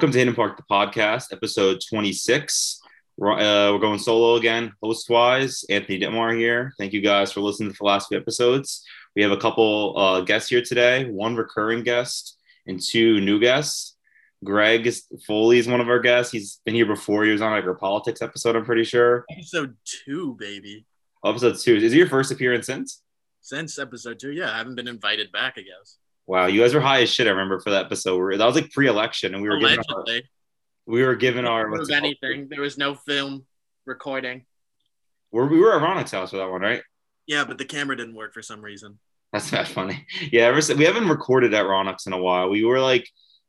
Welcome to Hidden Park, the podcast, episode 26. We're, uh, we're going solo again, host wise. Anthony Ditmar here. Thank you guys for listening to the last few episodes. We have a couple uh, guests here today one recurring guest and two new guests. Greg Foley is one of our guests. He's been here before. He was on like our politics episode, I'm pretty sure. Episode two, baby. Episode two. Is it your first appearance since? Since episode two, yeah. I haven't been invited back, I guess. Wow, you guys were high as shit. I remember for that episode. That was like pre-election, and we were giving our, we were given our what's anything. There was no film recording. We're, we were at Ronix house for that one, right? Yeah, but the camera didn't work for some reason. That's not funny. Yeah, ever we haven't recorded at Ronix in a while. We were like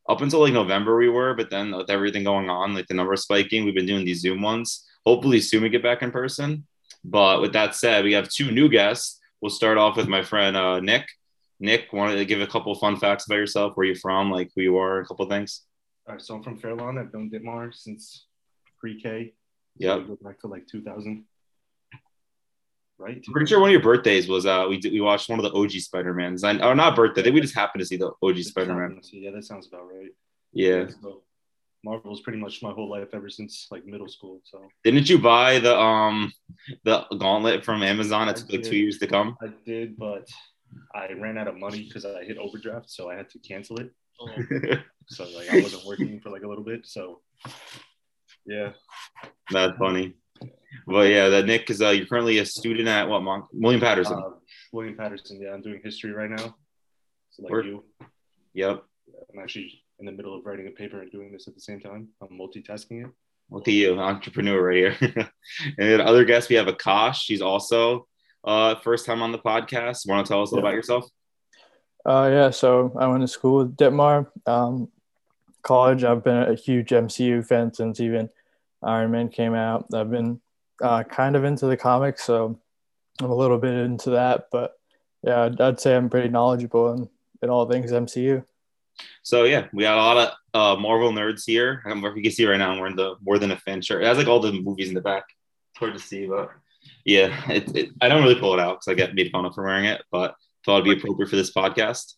up until like November, we were, but then with everything going on, like the number spiking, we've been doing these Zoom ones. Hopefully, soon we get back in person. But with that said, we have two new guests. We'll start off with my friend uh, Nick. Nick, wanted to give a couple fun facts about yourself, where you're from, like who you are, a couple things. All right, so I'm from Fairlawn. I've known Ditmar since pre-K. Yeah, so go back to like 2000. Right. I'm pretty sure one of your birthdays was uh we did, we watched one of the OG Spider Mans. I or not birthday. I think we just happened to see the OG Spider Man. Yeah, that sounds about right. Yeah. So Marvel's pretty much my whole life ever since like middle school. So didn't you buy the um the gauntlet from Amazon? It took like two years to come. I did, but I ran out of money because I hit overdraft, so I had to cancel it. Oh. so like I wasn't working for like a little bit. So yeah, that's funny. But yeah, that Nick is uh, you're currently a student at what Mon- William Paterson. Uh, William Paterson. Yeah, I'm doing history right now. So like Work. you. Yep. I'm actually in the middle of writing a paper and doing this at the same time. I'm multitasking it. Look at you, entrepreneur right here. and then other guests, we have Akash. She's also uh, first time on the podcast. Want to tell us a little yeah. about yourself? Uh, yeah, so I went to school with Ditmar. Um, college, I've been a huge MCU fan since even Iron Man came out. I've been uh, kind of into the comics, so I'm a little bit into that. But yeah, I'd, I'd say I'm pretty knowledgeable in, in all things MCU. So yeah, we got a lot of uh, Marvel nerds here. I'm, you can see right now, we're in the More Than a Fan shirt. It has like all the movies in the back. It's hard to see, but yeah, it, it, I don't really pull it out because I get made fun of for wearing it, but thought it'd be appropriate for this podcast.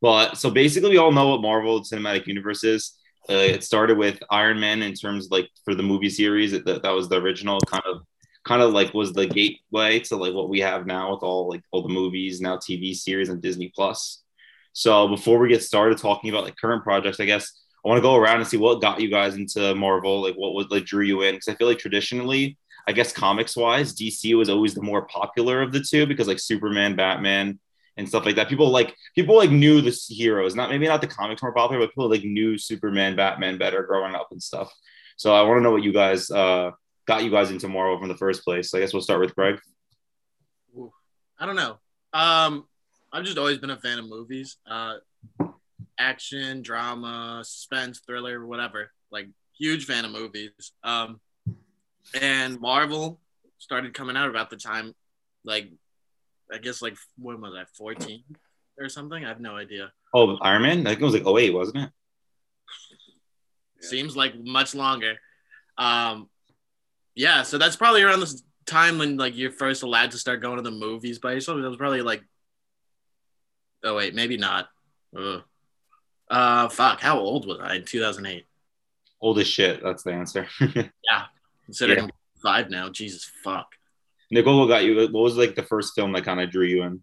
But so basically, we all know what Marvel Cinematic Universe is. Uh, it started with Iron Man in terms of, like for the movie series. It, that, that was the original kind of kind of like was the gateway to like what we have now with all like all the movies now TV series and Disney Plus. So before we get started talking about like current projects, I guess I want to go around and see what got you guys into Marvel, like what was like drew you in because I feel like traditionally I guess comics wise, DC was always the more popular of the two because like Superman, Batman, and stuff like that. People like people like knew the heroes, not maybe not the comics more popular, but people like knew Superman, Batman better growing up and stuff. So I want to know what you guys uh, got you guys into Marvel from the first place. So I guess we'll start with Greg. I don't know. Um, I've just always been a fan of movies, uh, action, drama, suspense, thriller, whatever. Like huge fan of movies. Um, and Marvel started coming out about the time, like I guess like when was that, 14 or something? I have no idea. Oh, Iron Man? I think it was like 08, wasn't it? Seems like much longer. Um, yeah, so that's probably around the time when like you're first allowed to start going to the movies by yourself. It was probably like, oh wait, maybe not. Ugh. Uh, fuck, how old was I in 2008? Old as shit. That's the answer. yeah, Considering yeah. five now, Jesus fuck. Nicole, what got you? What was like the first film that kind of drew you in?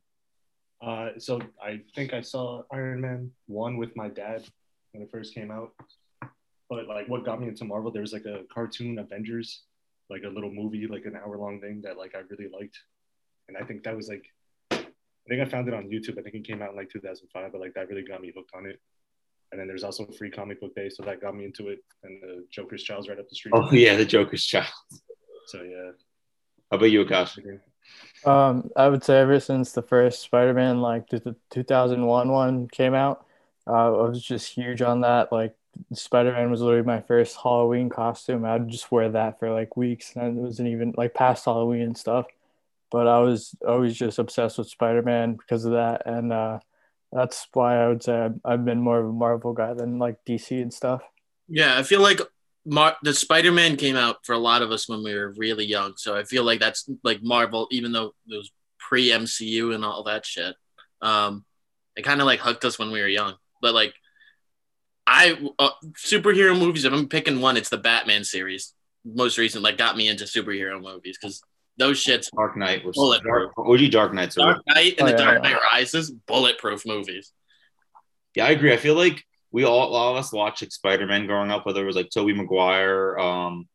Uh, so I think I saw Iron Man one with my dad when it first came out. But like, what got me into Marvel? There was like a cartoon Avengers, like a little movie, like an hour long thing that like I really liked, and I think that was like, I think I found it on YouTube. I think it came out in like 2005, but like that really got me hooked on it. And then there's also free comic book day, so that got me into it. And the Joker's Child's right up the street. Oh yeah, the Joker's Child. So yeah. How about you, Akash? Um, I would say ever since the first Spider-Man, like the 2001 one came out, uh, I was just huge on that. Like Spider-Man was literally my first Halloween costume. I'd just wear that for like weeks, and it wasn't even like past Halloween and stuff. But I was always just obsessed with Spider-Man because of that, and uh, that's why I would say I've, been more of a Marvel guy than like DC and stuff. Yeah, I feel like Mar- the Spider Man came out for a lot of us when we were really young, so I feel like that's like Marvel, even though it was pre MCU and all that shit. Um, it kind of like hooked us when we were young, but like I uh, superhero movies. If I'm picking one, it's the Batman series. Most recent, like got me into superhero movies because those shits. Dark Knight was Bulletproof. Dark, OG Dark Knights. are- Dark Knight and Oh, the yeah, Dark yeah. Knight Rises, bulletproof movies. Yeah, I agree. I feel like we all, a lot of us watched like Spider Man growing up, whether it was like Tobey Maguire, um,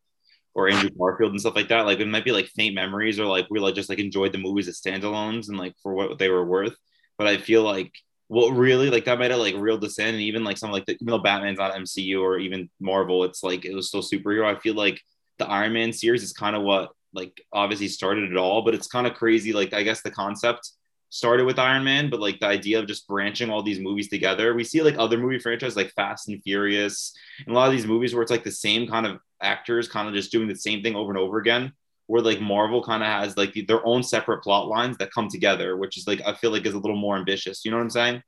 or Andrew Garfield and stuff like that. Like it might be like faint memories, or like we like just like enjoyed the movies as standalones and like for what they were worth. But I feel like what really like that might have like reeled us in, and even like some like the, even though Batman's not MCU or even Marvel, it's like it was still superhero. I feel like the Iron Man series is kind of what like obviously started it all, but it's kind of crazy. Like I guess the concept started with Iron Man, but like the idea of just branching all these movies together. We see like other movie franchises like Fast and Furious and a lot of these movies where it's like the same kind of actors kind of just doing the same thing over and over again. Where like Marvel kind of has like their own separate plot lines that come together, which is like I feel like is a little more ambitious. You know what I'm saying?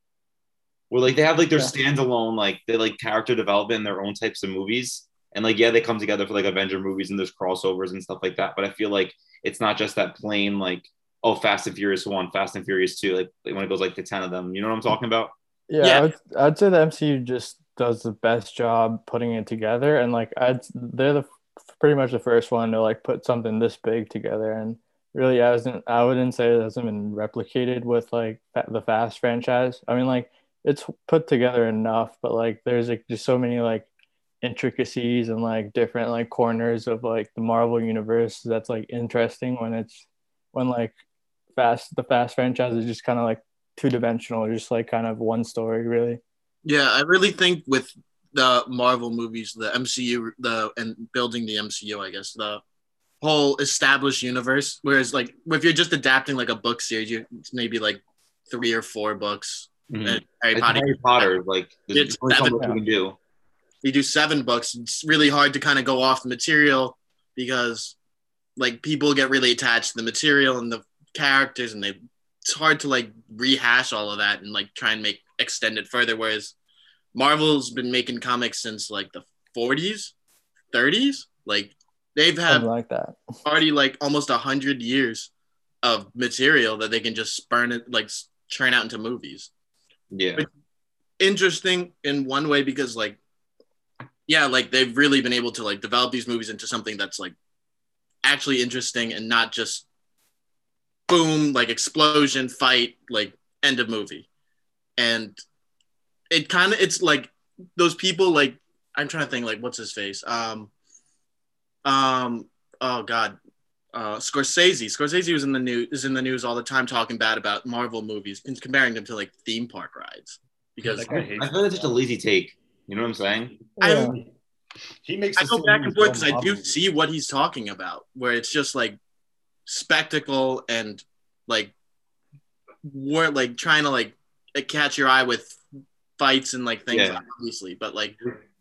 Where like they have like their Yeah. standalone like they like character development in their own types of movies. And like yeah, they come together for like Avenger movies and there's crossovers and stuff like that. But I feel like it's not just that plain like oh Fast and Furious one, Fast and Furious two, like when it goes like to ten of them. You know what I'm talking about? Yeah, Yeah. I would, I'd say the MCU just does the best job putting it together, and like I'd they're the pretty much the first one to like put something this big together, and really hasn't I wouldn't say it hasn't been replicated with like the Fast franchise. I mean, like it's put together enough, but like there's like just so many like intricacies and like different like corners of like the Marvel universe that's like interesting when it's when like Fast the Fast franchise is just kind of like two dimensional, just like kind of one story, really. Yeah, I really think with the Marvel movies, the MCU, the and building the MCU, I guess the whole established universe. Whereas like if you're just adapting like a book series, you it's maybe like three or four books. Mhm. And Harry Potter, Harry Potter, like there's It's only so seven- much you can do. You do seven books. It's really hard to kind of go off the material because like people get really attached to the material and the characters, and they it's hard to like rehash all of that and like try and make extend it further. Whereas Marvel's been making comics since like the 40s, 30s. Like they've had like that. already like almost a hundred years of material that they can just spurn it like s- churn out into movies Yeah. But- interesting in one way because like yeah like they've really been able to like develop these movies into something that's like actually interesting and not just boom like explosion fight like end of movie. And it kind of it's like those people like i'm trying to think like what's his face? Um um oh god. Uh scorsese. Scorsese was in the news is in the news all the time talking bad about marvel movies and comparing them to like theme park rides. Because That guy hates I feel like it's just a lazy take. You know what I'm saying? I- Yeah. He makes. I go back and forth because I do see what he's talking about, where it's just like spectacle and like war, like trying to like uh, catch your eye with fights and like things, Yeah. obviously. But like,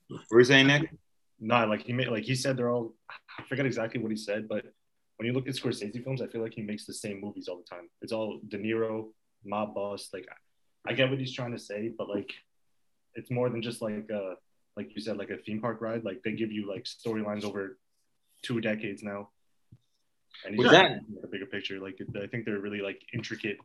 What were you saying, Nick? No, like he made, like he said, they're all. I forget exactly what he said, but when you look at Scorsese films, I feel like he makes the same movies all the time. It's all De Niro, mob boss. Like, I get what he's trying to say, but like, it's more than just like, uh, like you said, like a theme park ride. Like they give you like storylines over two decades now, and he's Was that- the bigger picture. Like, I think they're really like intricate.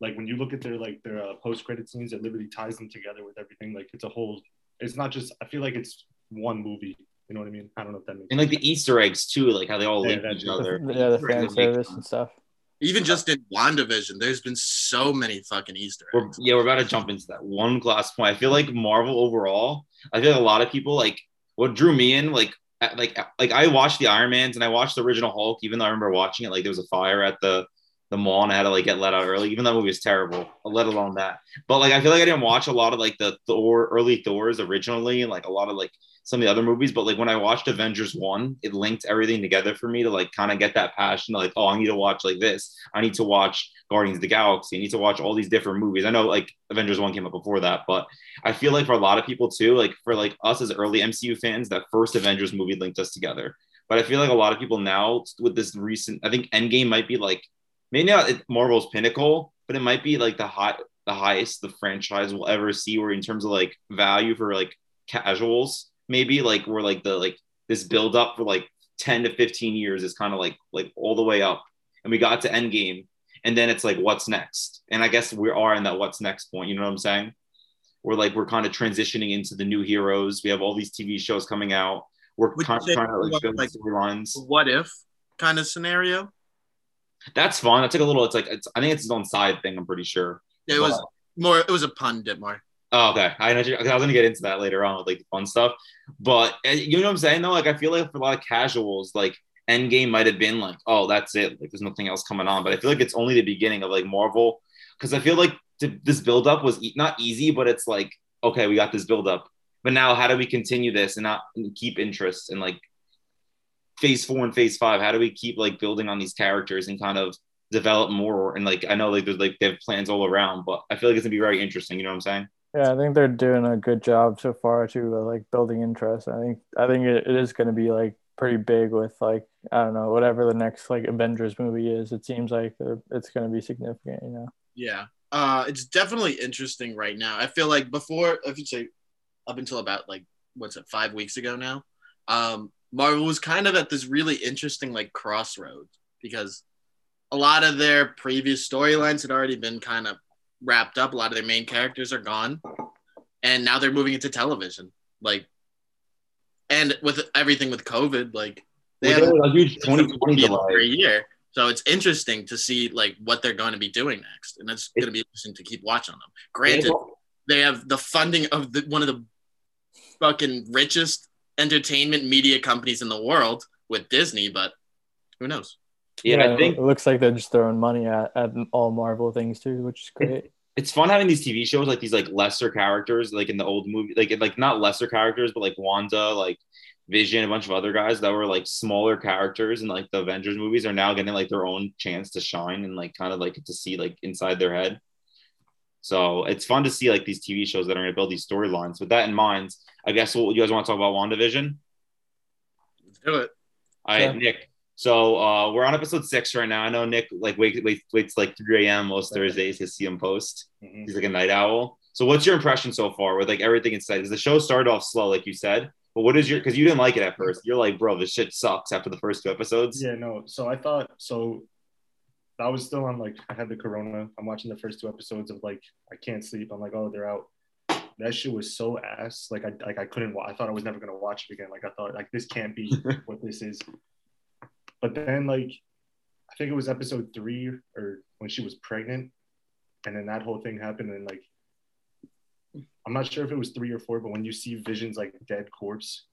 Like when you look at their like their uh, post credit scenes, it literally ties them together with everything. Like it's a whole. It's not just. I feel like it's one movie. You know what I mean? I don't know if that makes. And like the Easter eggs too, like how they all Yeah, link each other. Yeah, the fan service and stuff. Even just in WandaVision, there's been so many fucking Easter We're, eggs. yeah, we're about to jump into that one last point. I feel like Marvel overall, I feel like a lot of people like what drew me in, like like like I watched the Iron Mans and I watched the original Hulk, even though I remember watching it, like there was a fire at the the mall and I had to like get let out early, even though that movie was terrible, let alone that. But like I feel like I didn't watch a lot of like the Thor early Thors originally and like a lot of like some of the other movies. But like when I watched Avengers one, it linked everything together for me to like kind of get that passion, like, oh, I need to watch like this. I need to watch Guardians of the Galaxy. I need to watch all these different movies. I know like Avengers one came up before that, but I feel like for a lot of people too, like for like us as early MCU fans, that first Avengers movie linked us together. But I feel like a lot of people now with this recent, I think Endgame might be like maybe not at Marvel's pinnacle, but it might be like the high, the highest the franchise will ever see, where in terms of like value for like casuals, maybe like we're like the like this build up for like 10 to 15 years is kind of like like all the way up. And we got to Endgame, and then it's like what's next? And I guess we are in that what's next point. You know what I'm saying? We're like we're kind of transitioning into the new heroes. We have all these TV shows coming out. We're kind of trying to like like- build like- storylines. What if kind of scenario? That's fun. That's like a little. It's like it's. I think it's his own side thing. I'm pretty sure. Yeah, it was more. It was a pun, Ditmar. Oh, okay. I know. I was gonna get into that later on with like the fun stuff, but uh, you know what I'm saying though. Like I feel like for a lot of casuals, like Endgame might have been like, oh, that's it. Like there's nothing else coming on. But I feel like it's only the beginning of like Marvel, because I feel like to, this build up was e- not easy, but it's like okay, we got this build up, but now how do we continue this and not keep interest and like phase four and phase five? How do we keep like building on these characters and kind of develop more? And like I know like there's like they have plans all around, but I feel like it's gonna be very interesting. You know what I'm saying? Yeah, I think they're doing a good job so far to uh, like building interest. I think I think it, it is going to be like pretty big with like I don't know whatever the next like Avengers movie is. It seems like it's going to be significant, you know. Yeah. Uh, it's definitely interesting right now. I feel like before, if you say up until about like what's it, five weeks ago now, um, Marvel was kind of at this really interesting like crossroads because a lot of their previous storylines had already been kind of wrapped up. A lot of their main characters are gone, and now they're moving into television. Like, and with everything with COVID, like they Well, have a huge 2020 for a year. So it's interesting to see like what they're going to be doing next, and it's going to be interesting to keep watching them. Granted, they have the funding of the, one of the fucking richest entertainment media companies in the world with Disney, but who knows? Yeah, I think it looks like they're just throwing money at, at all Marvel things too, which is great. it's fun having these TV shows like these like lesser characters like in the old movie like like not lesser characters but like Wanda like Vision a bunch of other guys that were like smaller characters in like the Avengers movies are now getting like their own chance to shine and like kind of like to see like inside their head. So it's fun to see like these TV shows that are going to build these storylines. With that in mind, I guess what you guys want to talk about WandaVision? Let's do it. All right, Sure. Nick. So uh, we're on episode six right now. I know Nick like wait, wait waits like 3 a.m. most Thursdays to see him post. Mhm. He's like a night owl. So what's your impression so far with like everything inside? Because the show started off slow, like you said. But what is your because you didn't like it at first. You're like, bro, this shit sucks after the first two episodes. Yeah, no. So I thought so. I was still on like I had the corona. I'm watching the first two episodes of like I can't sleep. I'm like, oh, they're out. That shit was so ass. Like I like I couldn't. I thought I was never gonna watch it again. Like I thought like this can't be what this is. But then like I think it was episode three or when she was pregnant, and then that whole thing happened. And like I'm not sure if it was three or four, but when you see Vision's like dead corpse,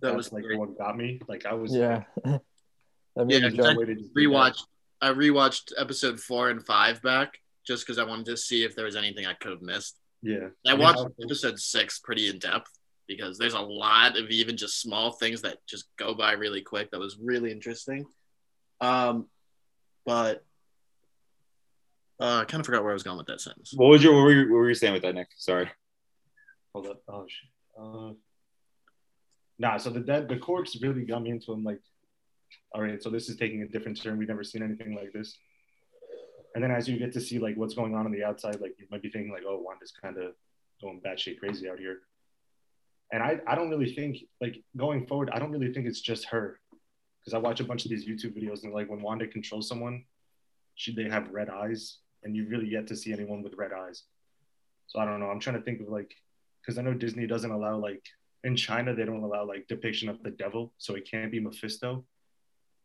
That that's was like great. what got me. Like I was Yeah. that Yeah, made me I jump. just that. Rewatched. I rewatched episode four and five back just because I wanted to see if there was anything I could have missed. Yeah. I watched I- episode six pretty in depth because there's a lot of even just small things that just go by really quick. That was really interesting. Um, but uh, I kind of forgot where I was going with that sentence. What was your what were you, what were you saying with that, Nick? Sorry. Hold up. Oh shit. Uh, nah. So the dead, the corpse really got me into him. Like, all right. So this is taking a different turn. We've never seen anything like this. And then as you get to see like what's going on on the outside, like you might be thinking like, oh, Wanda's kind of going batshit crazy out here. And I, I don't really think like going forward, I don't really think it's just her, because I watch a bunch of these YouTube videos and like when Wanda controls someone, she they have red eyes, and you really yet to see anyone with red eyes. So I don't know. I'm trying to think of like because I know Disney doesn't allow like in China they don't allow like depiction of the devil, so it can't be Mephisto.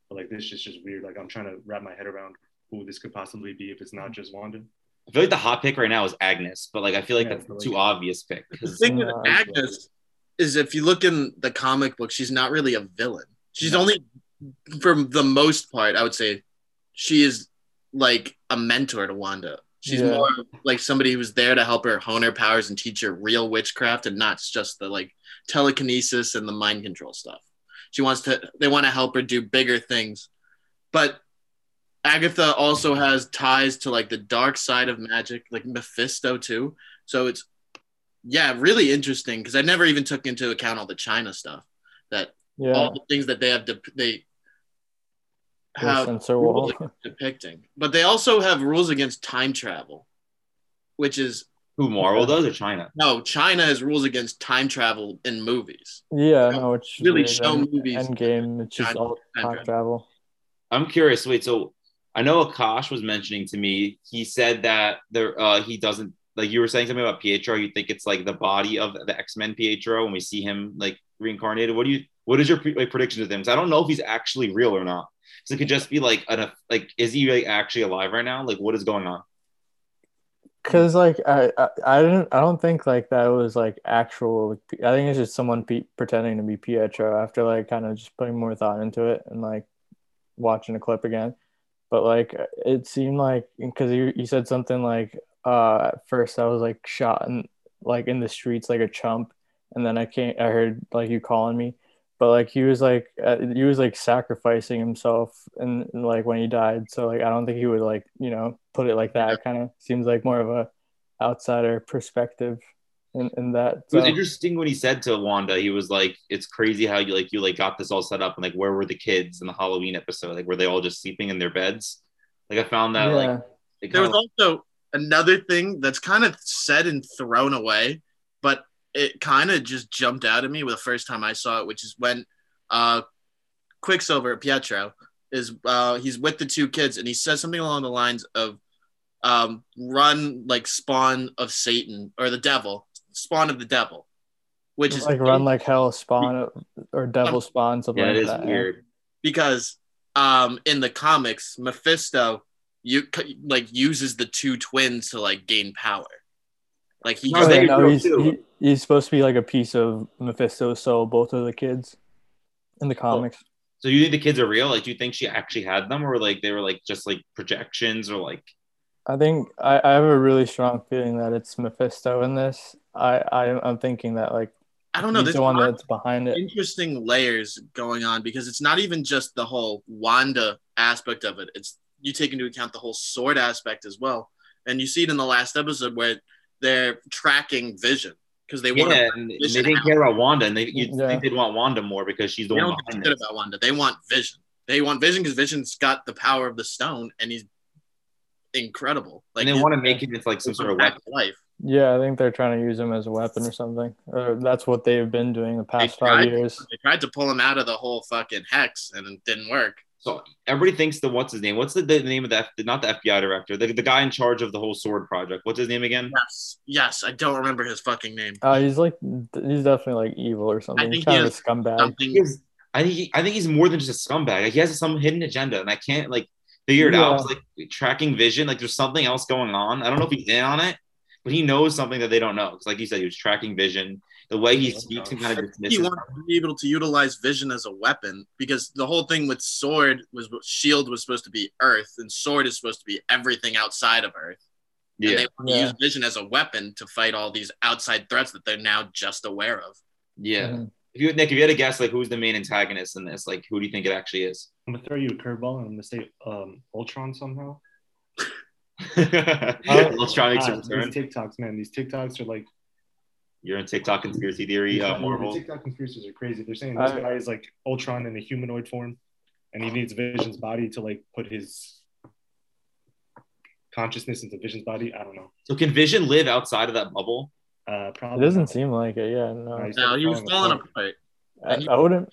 But like this is just weird. Like I'm trying to wrap my head around who this could possibly be if it's not mm-hmm. just Wanda. I feel like the hot pick right now is Agnes, but like I feel like Yeah, that's the but, too like- obvious pick. The 'cause- thing with Agnes is if you look in the comic book, she's not really a villain. She's No. only, for the most part, I would say, she is like a mentor to Wanda. She's Yeah. more like somebody who's there to help her hone her powers and teach her real witchcraft and not just the like telekinesis and the mind control stuff. She wants to, they want to help her do bigger things. But Agatha also has ties to like the dark side of magic, like Mephisto too. So it's yeah, really interesting because I never even took into account all the China stuff that Yeah. all the things that they have dep they the have censor rules wall. depicting, but they also have rules against time travel, which is who Marvel does or China? no China has rules against time travel in movies. yeah, no, it's Really weird. show End- movies Endgame, it's just time- all time time travel. travel. I'm curious. Wait, so I know Akash was mentioning to me. He said that there uh, he doesn't like you were saying something about Pietro. You think it's like the body of the X Men Pietro when we see him like reincarnated. What do you? What is your pre- like, prediction of him? Because I don't know if he's actually real or not. So it could just be like an like is he like, actually alive right now? Like what is going on? Cause like I, I I don't I don't think like that was like actual. I think it's just someone pe- pretending to be Pietro after like kind of just putting more thought into it and like watching a clip again. But like it seemed like because you you said something like uh at first I was like shot in like in the streets like a chump, and then I can't I heard like you calling me, but like he was like uh, he was like sacrificing himself and, and like when he died. So like I don't think he would like you know put it like that. Kind of seems like more of a outsider perspective in, in that. It was So, interesting when he said to Wanda, he was like, "It's crazy how you like you like got this all set up and like where were the kids in the Halloween episode? Like were they all just sleeping in their beds? Like I found that yeah. like There was kinda- also another thing that's kind of said and thrown away, but it kind of just jumped out at me the first time I saw it, which is when uh, Quicksilver Pietro is uh, he's with the two kids and he says something along the lines of um, "run like spawn of Satan or the devil, spawn of the devil," which is like run like hell spawn or devil spawn something yeah, like is that. yeah. weird. because um, in the comics, Mephisto you like uses the two twins to like gain power. Like he No, yeah, no, he's, too. he, he's supposed to be like a piece of Mephisto. So both of the kids in the comics. So you think the kids are real? Like do you think she actually had them or like they were like just like projections or like I think I, I have a really strong feeling that it's Mephisto in this. I, I I'm thinking that like I don't know. There's the one that's behind it. interesting layers going on because it's not even just the whole Wanda aspect of it. It's you take into account the whole sword aspect as well, and you see it in the last episode where they're tracking Vision because they want yeah, and they didn't out. care about Wanda and they you Yeah. think they'd want Wanda more because she's the They one don't give a behind it. about Wanda. They want Vision. They want Vision because Vision's got the power of the stone and he's incredible. Like and they want to make it into like some sort of weapon. life. Yeah, I think they're trying to use him as a weapon or something. Or that's what they've been doing the past tried. five years. They tried to pull him out of the whole fucking hex and it didn't work. So everybody thinks the what's his name? What's the, the name of that? Not the FBI director, the, the guy in charge of the whole sword project. What's his name again? Yes, yes. I don't remember his fucking name. Uh, he's like he's definitely like evil or something. He's think kind he of a scumbag. Something is- I think he, I think he's more than just a scumbag. Like, he has some hidden agenda, and I can't like figure it out. It's like tracking vision. Like there's something else going on. I don't know if he's in on it, but he knows something that they don't know. Because like you said, he was tracking vision. The way he speaks and kind of he wants to be able to utilize vision as a weapon because the whole thing with sword was shield was supposed to be earth and sword is supposed to be everything outside of earth and Yeah, they want to Yeah. use vision as a weapon to fight all these outside threats that they're now just aware of yeah. Mhm. If you Nick, if you had to guess, like who's the main antagonist in this, like who do you think it actually is? I'm gonna throw you a curveball and I'm gonna say um, Ultron somehow. Let's try to make Ah, some these. TikToks, man, these TikToks are like You're in TikTok conspiracy theory, these uh, fucking- Marvel. TikTok conspiracies are crazy. They're saying this I- guy is like Ultron in a humanoid form, and he needs Vision's body to like put his consciousness into Vision's body. I don't know. So can Vision live outside of that bubble? Uh, It probably doesn't not. seem like it. Yeah, no. Nice. now he was falling apart I, I wouldn't.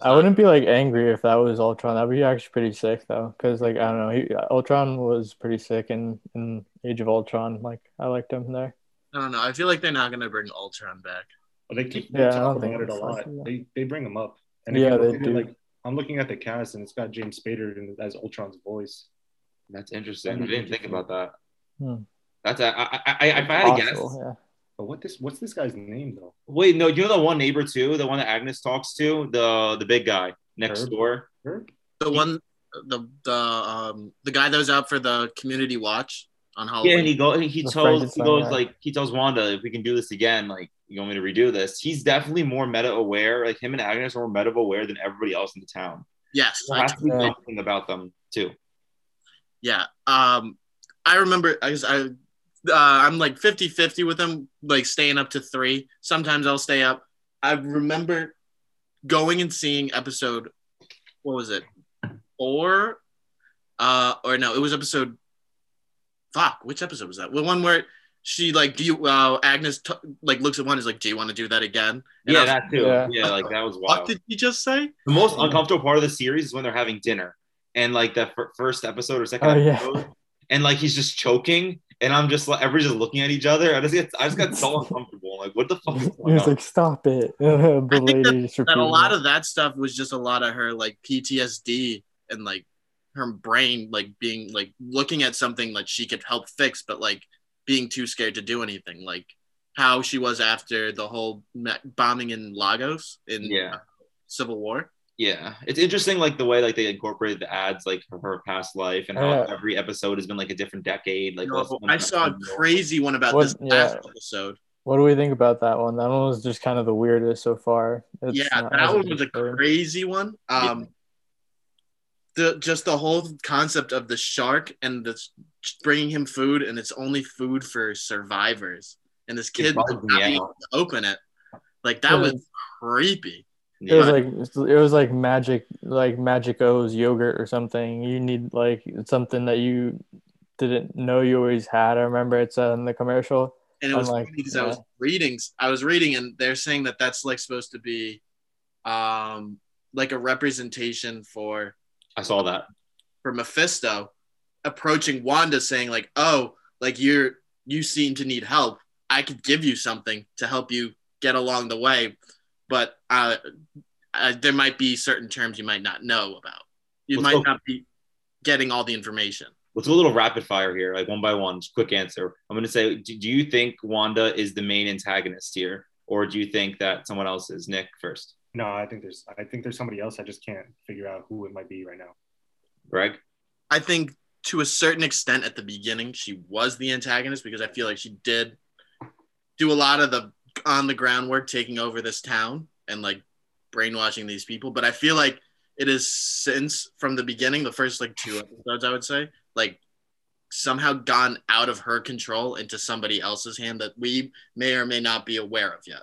I wouldn't be like angry if that was Ultron. That'd be actually pretty sick though, because like I don't know, he, Ultron was pretty sick in in Age of Ultron. Like I liked him there. I don't know i feel like they're not going to bring ultron back Well, they keep Yeah, I talking about it a lot. like that. They they bring him up. And Yeah, they look at it, do. Like I'm looking at the cast, and it's got James Spader in, as Ultron's voice. That's interesting. I didn't think about that. Hmm. That's a, I, I, I, if I had to guess. Yeah. But what this what's this guy's name though? Wait, no, you know the one neighbor too, the one that Agnes talks to, the the big guy next Herb? door. Herb? the one the the um the guy that was out for the community watch on halloween Yeah, and he go he The tells he goes guy. like he tells Wanda if we can do this again, like you want me to redo this. He's definitely more meta aware. Like him and Agnes are more meta aware than everybody else in the town. yes There I has to be something about them too. Yeah. Um, I remember I was I uh, I'm like 50-50 with them, like staying up to three. Sometimes I'll stay up. I remember going and seeing episode what was it? Four? Uh or no, it was episode fuck, which episode was that? The one where she like do you uh Agnes t- like looks at one is like, Do you want to do that again? And Yeah, was that too. Yeah. Yeah, like that was wild. What did you just say? The most uncomfortable part of the series is when they're having dinner, and like the fir- first episode or second Oh, yeah. episode, and like he's just choking, and I'm just like everybody's just looking at each other. I just get I just got so uncomfortable. Like, what the fuck? Is He going was on? like, "Stop it!" the I think lady just that a lot of that stuff was just a lot of her like PTSD and like her brain like being like looking at something that she could help fix, but like being too scared to do anything. Like how she was after the whole bombing in Lagos in Yeah. uh, Civil War. Yeah, it's interesting, like the way like they incorporated the ads, like for her past life, and how Yeah. every episode has been like a different decade. Like, No, I saw a crazy one about What- this last episode. What do we think about that one? That one was just kind of the weirdest so far. It's yeah, that one was a crazy one. Um, the just the whole concept of the shark and the bringing him food, and it's only food for survivors, and this kid not being able to open it. Like that was creepy. It was like it was like magic, like Magic O's yogurt or something. You need like something that you didn't know you always had. I remember it's said in the commercial. And it was like, funny because I was reading, I was reading, and they're saying that that's like supposed to be, um, like a representation for I saw that. for Mephisto approaching Wanda saying like, "Oh, like you're you seem to need help. I could give you something to help you get along the way, but uh, uh there might be certain terms you might not know about. You Let's might go. not be getting all the information." Let's do a little rapid fire here, like one by one. Just quick answer. I'm going to say, do, do you think Wanda is the main antagonist here, or do you think that someone else is? Nick first. No, I think there's I think there's somebody else. I just can't figure out who it might be right now. Greg. I think to a certain extent at the beginning she was the antagonist because I feel like she did do a lot of the on the ground work taking over this town and like brainwashing these people. But I feel like it is since from the beginning, the first like two episodes, I would say, like somehow gone out of her control into somebody else's hand that we may or may not be aware of yet.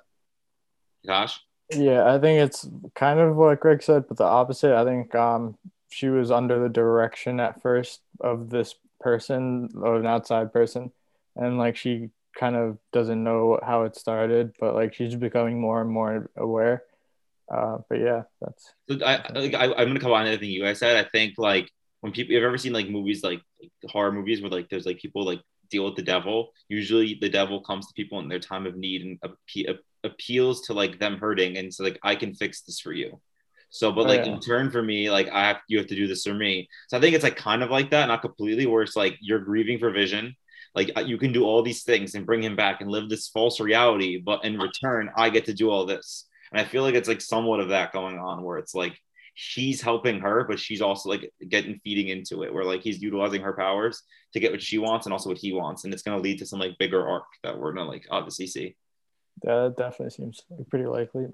Gosh. Yeah, I think it's kind of what Greg said, but the opposite. I think um, she was under the direction at first of this person or an outside person, and like she kind of doesn't know how it started, but like she's becoming more and more aware. Uh, but yeah, that's I, I- I'm gonna combine everything you guys said. I think like when people, you've ever seen like movies like, like horror movies where like there's like people like deal with the devil. Usually the devil comes to people in their time of need and appe- appeals to like them hurting, and so like I can fix this for you. So, but Oh, like yeah. in turn for me, like I have you have to do this for me. So I think it's like kind of like that, not completely, where it's like you're grieving for Vision. Like uh, you can do all these things and bring him back and live this false reality, but in return, I get to do all this. And I feel like it's like somewhat of that going on where it's like he's helping her, but she's also like getting feeding into it, where like he's utilizing her powers to get what she wants and also what he wants. And it's gonna lead to some like bigger arc that we're gonna like obviously see. That definitely seems pretty likely.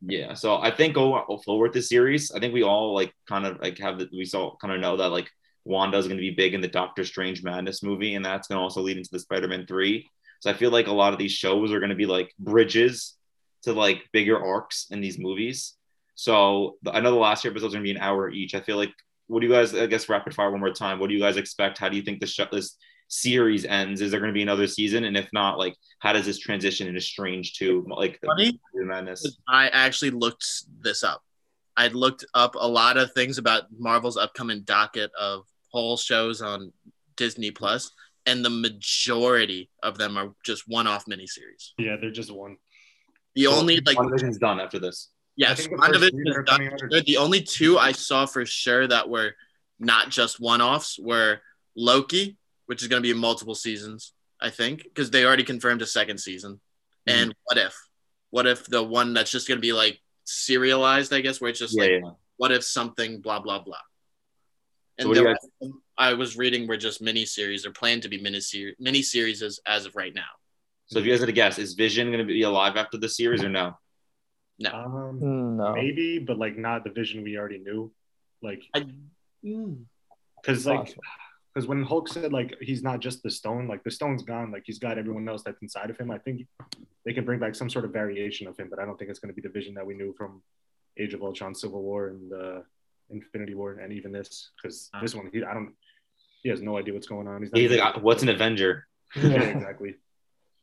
Yeah. So I think go forward this series, I think we all like kind of like have the we saw kind of know that like Wanda is going to be big in the Doctor Strange Madness movie, and that's going to also lead into the Spider Man three. So I feel like a lot of these shows are going to be like bridges to like bigger arcs in these movies. So I know the last year episodes are going to be an hour each. I feel like what do you guys? I guess rapid fire one more time. What do you guys expect? How do you think the show, this series ends? Is there going to be another season? And if not, like how does this transition into Strange two? Like Funny? the Madness. I actually looked this up. I looked up a lot of things about Marvel's upcoming docket of whole shows on Disney Plus, and the majority of them are just one-off miniseries. Yeah, they're just one. The only like One done after this. Yes, the WandaVision is done. coming out are- They're the only two I saw for sure that were not just one-offs were Loki, which is going to be multiple seasons, I think, because they already confirmed a second season, Mm-hmm. and What If? What if the one that's just going to be like serialized? I guess where it's just Yeah, like yeah. what if something blah blah blah. And So what do the you rest of them I was reading were just mini series or planned to be mini series mini series as, as of right now. So if you guys had to guess, is Vision going to be alive after the series or no? Um, Mm, No, maybe, but like not the vision we already knew. Like, I, mm, because like, Possible. Because when Hulk said like he's not just the stone, like the stone's gone, like he's got everyone else that's inside of him. I think they can bring back some sort of variation of him, but I don't think it's going to be the vision that we knew from Age of Ultron, Civil War, and uh, Infinity War, and even this. Because this one, he I don't, he has no idea what's going on. not He's like, "Uh, what's an Avenger? yeah, exactly.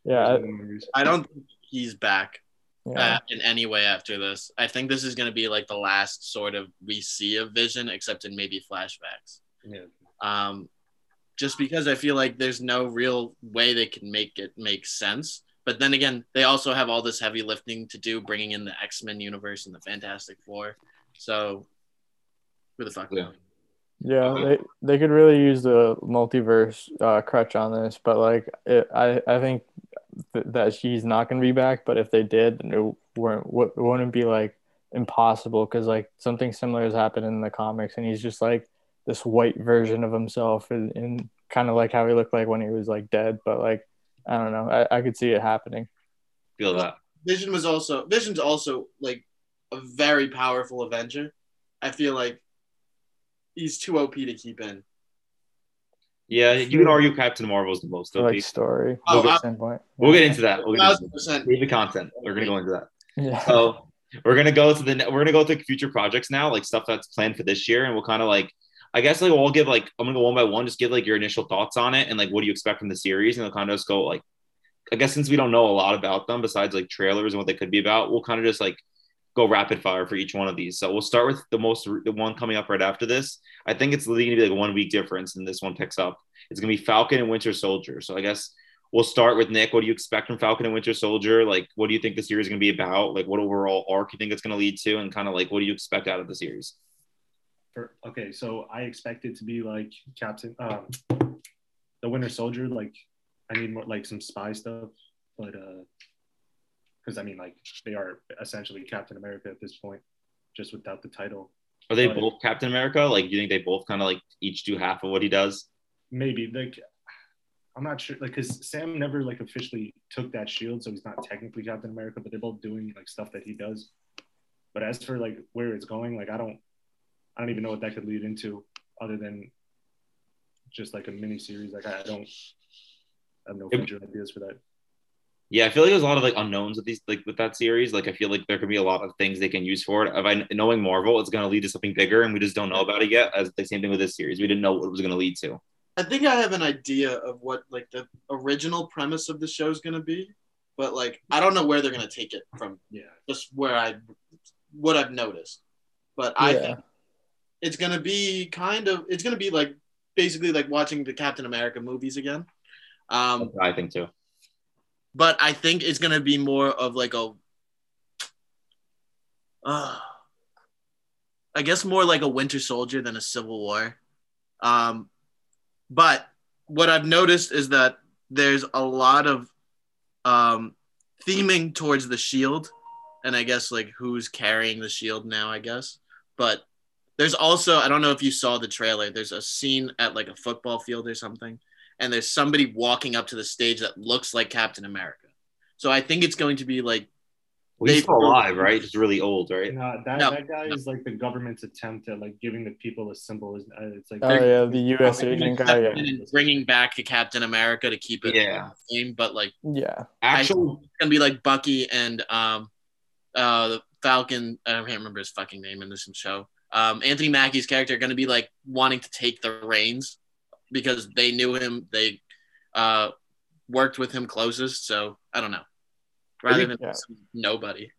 yeah, I- I don't think he's back yeah. uh, in any way after this. I think this is going to be like the last sort of we see of Vision, except in maybe flashbacks. yeah. Um, just because I feel like there's no real way they can make it make sense. But then again, they also have all this heavy lifting to do, bringing in the X Men universe and the Fantastic Four. So, who the fuck? Yeah. knows? Yeah, they they could really use the multiverse uh, crutch on this, but like it, I I think th- that she's not gonna be back. But if they did, then it weren't it wouldn't be like impossible because like something similar has happened in the comics, and he's just like this white version of himself, and, and kind of like how he looked like when he was like dead. But like I don't know, I, I could see it happening. Feel that. Vision was also Vision's also like a very powerful Avenger. I feel like he's too OP to keep in. Yeah, you could argue Captain Marvel's the most. For OP. like story Oh, I- standpoint. We'll get into that. We'll get into that. Leave the content. We're gonna go into that. Yeah. So we're gonna go to the we're gonna go through future projects now, like stuff that's planned for this year, and we'll kind of like I guess like we'll give like I'm gonna go one by one, just give like your initial thoughts on it and like what do you expect from the series, and we'll kind of just go like I guess since we don't know a lot about them besides like trailers and what they could be about, we'll kind of just like go rapid fire for each one of these. So we'll start with the most the one coming up right after this. I think it's literally gonna be like one week difference, and this one picks up. It's gonna be Falcon and Winter Soldier. So I guess we'll start with Nick. What do you expect from Falcon and Winter Soldier? Like, what do you think the series is going to be about? Like, what overall arc you think it's going to lead to? And kind of like, what do you expect out of the series? For, okay, so I expect it to be like Captain, um, the Winter Soldier. Like, I need more like some spy stuff, but uh, because I mean, like they are essentially Captain America at this point, just without the title. Are they Right. both Captain America? Like, do you think they both kind of like each do half of what he does? Maybe like I'm not sure, like because Sam never like officially took that shield, so he's not technically Captain America, but they're both doing like stuff that he does. But as for like where it's going, like I don't, I don't even know what that could lead into, other than just like a mini series. Like I I don't, I have no It- future ideas for that. Yeah, I feel like there's a lot of like unknowns with these like with that series. Like, I feel like there could be a lot of things they can use for it. If I knowing Marvel, it's going to lead to something bigger, and we just don't know about it yet. As the same thing with this series, we didn't know what it was going to lead to. I think I have an idea of what like the original premise of the show is going to be, but like I don't know where they're going to take it from. Yeah, Just where I, what I've noticed, but I Yeah. think it's going to be kind of it's going to be like basically like watching the Captain America movies again. Um, I think too. but I think it's gonna be more of like a, uh, I guess more like a Winter Soldier than a Civil War. Um, but what I've noticed is that there's a lot of um, theming towards the shield, and I guess like who's carrying the shield now. I guess, but there's also I don't know if you saw the trailer. There's a scene at like a football field or something and there's somebody walking up to the stage that looks like Captain America. So I think it's going to be like Well, he's still alive, right? Just really old, right? no, that No. that guy is like the government's attempt at like giving the people a symbol. Uh, it's like Oh yeah, the U.S. Agent guy. Yeah. and bringing back a Captain America to keep it Yeah. the same, but like yeah. actually, it's gonna be like Bucky and um uh Falcon. I can't remember his fucking name in this show. Um, Anthony Mackie's character gonna be like wanting to take the reins because they knew him. They uh worked with him closest. So I don't know. Rather than Yeah. nobody.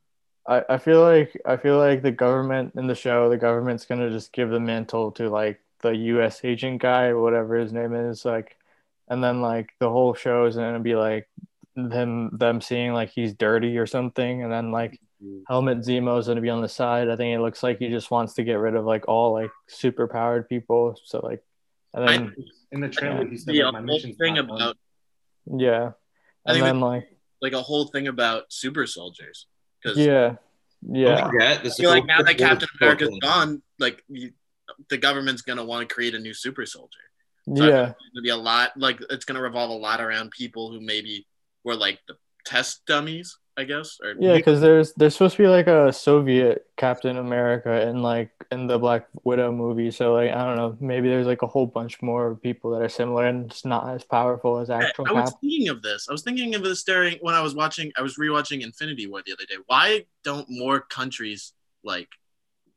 I, I feel like I feel like the government in the show, the government's gonna just give the mantle to like the U.S. agent guy, or whatever his name is, like, and then like the whole show is gonna be like them them seeing like he's dirty or something, and then like Helmut Zemo is gonna be on the side. I think it looks like he just wants to get rid of like all like super powered people. So like, and I- then in the trailer. He said the like, my whole mission's thing not done. about yeah, I and think then like like a whole thing about super soldiers because yeah, yeah. Don't forget, the I feel like now that Civil War Captain is America's still- gone, like you, the government's gonna want to create a new super soldier. So Yeah, think It's gonna be a lot like it's gonna revolve a lot around people who maybe were like the test dummies, I guess. Or Yeah, because there's there's supposed to be like a Soviet Captain America in like in the Black Widow movie. So like I don't know, maybe there's like a whole bunch more people that are similar and just not as powerful as actual I was Cap. thinking of this. I was thinking of this during when I was watching. I was rewatching Infinity War the other day. Why don't more countries like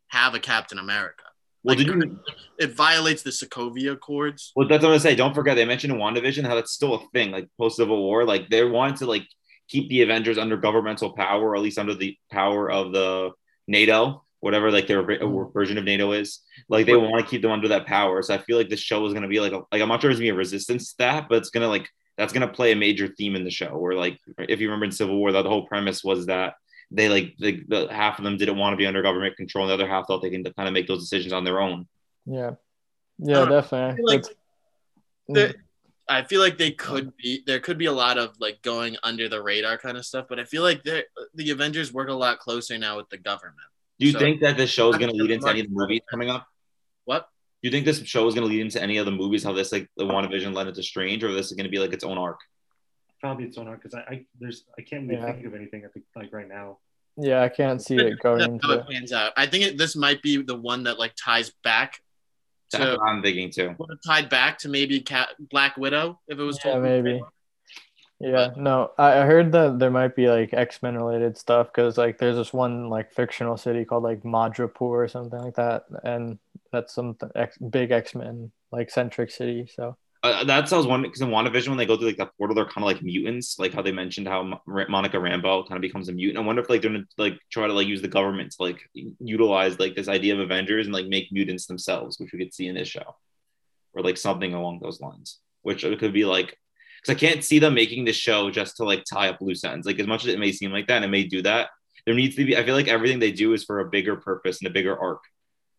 have a Captain America? Well, Like, did you? It violates the Sokovia Accords. Well, that's what I'm gonna say. Don't forget they mentioned in WandaVision how that's still a thing, like post Civil War. Like they wanted to like keep the Avengers under governmental power, or at least under the power of the NATO, whatever like their Mhm. version of NATO is. Like they want to keep them under that power. So I feel like this show is gonna be like a, like I'm not sure it's gonna be a resistance to that, but it's gonna like that's gonna play a major theme in the show. Where like if you remember in Civil War, the whole premise was that they like the, the half of them didn't want to be under government control, and the other half thought they can kind of make those decisions on their own. Yeah. Yeah, don't know. I definitely. like the- I feel like they could be there could be a lot of like going under the radar kind of stuff, but I feel like they're- the Avengers work a lot closer now with the government. Do you So- think that this show is gonna lead into any of the movies coming up? What? Do you think this show is gonna lead into any of the movies? How this like the WandaVision led into Strange, or this is gonna be like its own arc? Probably its own arc because I, I there's I can't really Yeah. think of anything at the, like right now. yeah, I can't see it going That's into how it. it pans out. I think it, this might be the one that like ties back That's to what I'm thinking too. would have tied back to maybe Cat Black Widow if it was Yeah, told. maybe. Yeah, no, I I heard that there might be like X Men related stuff because like there's this one like fictional city called like Madripoor or something like that, and that's some X, big X Men like centric city. So Uh, that's what I was wondering because in WandaVision, when they go through like the portal, they're kind of like mutants, like how they mentioned how Mo- Monica Rambeau kind of becomes a mutant. I wonder if like they're gonna like try to like use the government to like utilize like this idea of Avengers and like make mutants themselves, which we could see in this show, or like something along those lines. Which it could be like because I can't see them making this show just to like tie up loose ends. Like as much as it may seem like that, and it may do that. There needs to be. I feel like everything they do is for a bigger purpose and a bigger arc,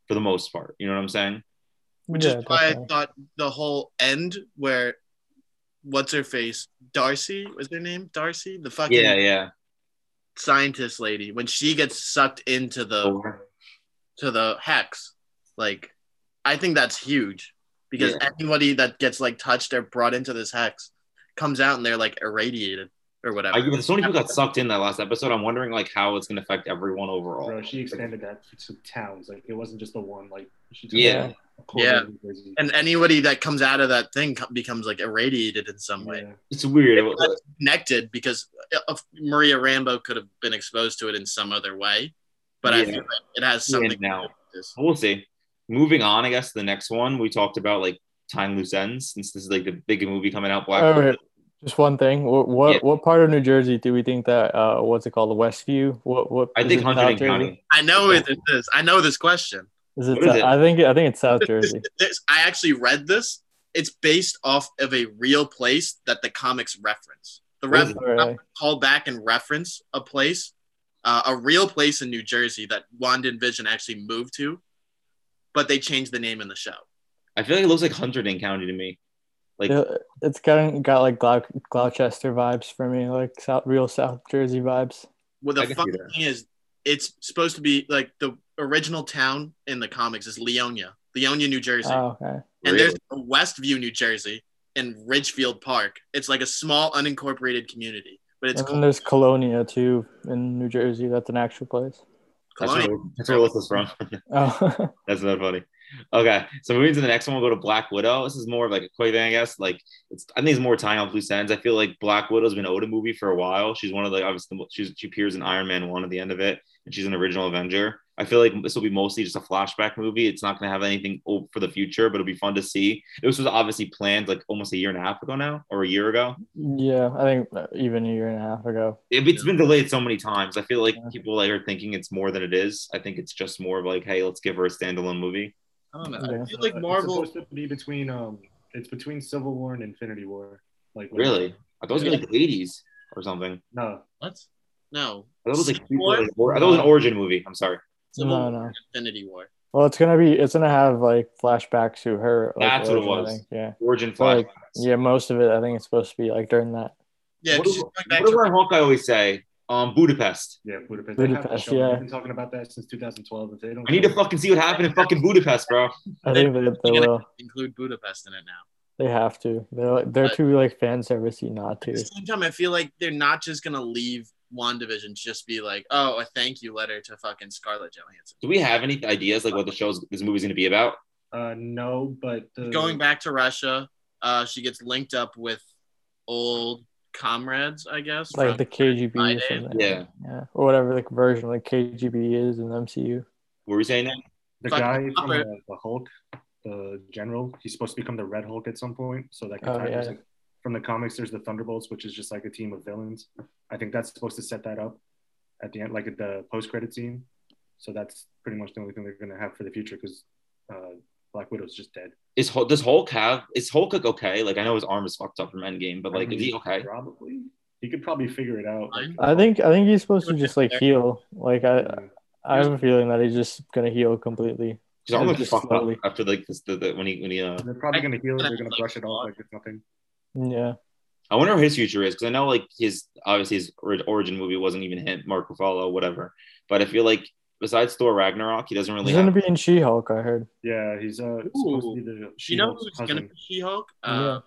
for the most part. You know what I'm saying? Which yeah, is why I thought the whole end where what's her face Darcy was her name Darcy the fucking Yeah, yeah. scientist lady when she gets sucked into the oh. to the hex like I think that's huge because Yeah. anybody that gets like touched or brought into this hex comes out and they're like irradiated or whatever. I, so many people got sucked in that last episode. I'm wondering like how it's going to affect everyone overall. Bro, she expanded that to towns. Like it wasn't just the one. Like she Yeah. A quarter Yeah. of and anybody that comes out of that thing becomes like irradiated in some way. Yeah. It's weird. That's connected because Maria Rambeau could have been exposed to it in some other way, but I Yeah. feel like it has Yeah, something. now. to do with this. We'll see. Moving on, I guess the next one we talked about like tying loose ends since this is like the big movie coming out. Black. Oh, wait. Just one thing. What what, Yeah. what part of New Jersey do we think that uh what's it called? The Westview? What what I think it South Hunterdon Jersey? County. I know it is. I know this question. Is it, What is it? I think I think it's South Jersey. This, I actually read this. It's based off of a real place that the comics reference. The What is ref it? Alright. call back and reference a place, uh, a real place in New Jersey that Wanda and Vision actually moved to, but they changed the name in the show. I feel like it looks like Hunterdon County to me. Like Yeah, It's kind of got like Gloucester vibes for me, like South, real South Jersey vibes. Well, the I funny thing is, it's supposed to be like the original town in the comics is Leonia, Leonia, New Jersey, Oh, okay. and there's really? a Westview, New Jersey, in Ridgefield Park. It's like a small unincorporated community, but it's And then there's Colonia too in New Jersey. That's an actual place. that's Colonia. where, that's where Alyssa's from. Oh, That's not funny. Okay, so moving to the next one, we'll go to Black Widow. This is more of like a quick thing, I guess. Like it's, I think it's more tying up loose ends. I feel like Black Widow's been owed a movie for a while. She's one of the obviously she's, she appears in Iron Man one at the end of it, and she's an original Avenger. I feel like this will be mostly just a flashback movie. It's not going to have anything for the future, but it'll be fun to see. This was obviously planned like almost a year and a half ago now, or a year ago. yeah. I think uh, even a year and a half ago. It, it's been delayed so many times. I feel like Yeah. people like are thinking it's more than it is. I think it's just more of like, hey, let's give her a standalone movie. I don't know. Yeah. I feel like Marvel. It's supposed to be between um, it's between Civil War and Infinity War. Like Really? I thought it was like the 80s or something. No, What? No. I thought it was like Civil War? I thought it was an origin movie. I'm sorry. Civil No, War, no. Infinity War. Well, it's gonna be. It's gonna have like flashbacks to her. Like, That's what it was. Yeah. Origin Like. Yeah. Most of it, I think it's supposed to be like during that. Yeah, What 'cause do, she's going what back do to our Hawkeye always say? Um, Budapest. yeah, Budapest. They have Budapest, yeah. They've been talking about that since 2012. They don't, I need to fucking see what happened in fucking Budapest, bro. I think they, they They're will. include Budapest in it now. They have to. They're like, they're But- too like fan servicey not to. At the same time, I feel like they're not just gonna leave WandaVision to just be like, oh, a thank you letter to fucking Scarlett Johansson. Do we have any ideas like what the show's this movie's gonna be about? Uh, no, but the, Going back to Russia, uh, she gets linked up with old comrades, I guess. Like from- the KGB or something. Yeah. Yeah. Or whatever like version like KGB is in the MCU. What were we saying? Now? the Fucking guy from the, the Hulk, the general, he's supposed to become the Red Hulk at some point. So that could Oh, yeah. like, from the comics, there's the Thunderbolts, which is just like a team of villains. I think that's supposed to set that up at the end, like at the post credit scene. so that's pretty much the only thing they're gonna have for the future because uh, Black Widow's just dead. Is Hul- does Hulk have is Hulk like okay? Like I know his arm is fucked up from Endgame, but like I is he okay? Probably. He could probably figure it out. like, I think I think he's supposed to just like heal. Like I yeah. I have a feeling that he's just gonna heal completely. His arm looks Just fucked slowly. up after like this, the, the, when he when he uh. They're probably gonna heal. They're gonna brush it off like it's nothing. Yeah. I wonder what his future is because I know like his obviously his origin movie wasn't even him, Mark Ruffalo, whatever. But I feel like besides Thor Ragnarok, he doesn't really. He's gonna Have, be in She-Hulk, I heard. Yeah, he's uh supposed to be the You know She-Hulk's who's gonna be She-Hulk? Uh,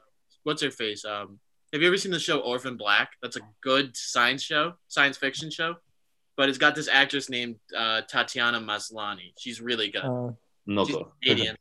What's her face? Um, have you ever seen the show Orphan Black? That's a good science show, science fiction show. But it's got this actress named uh, Tatiana Maslany. She's really good. Uh, no She's clue. Canadian.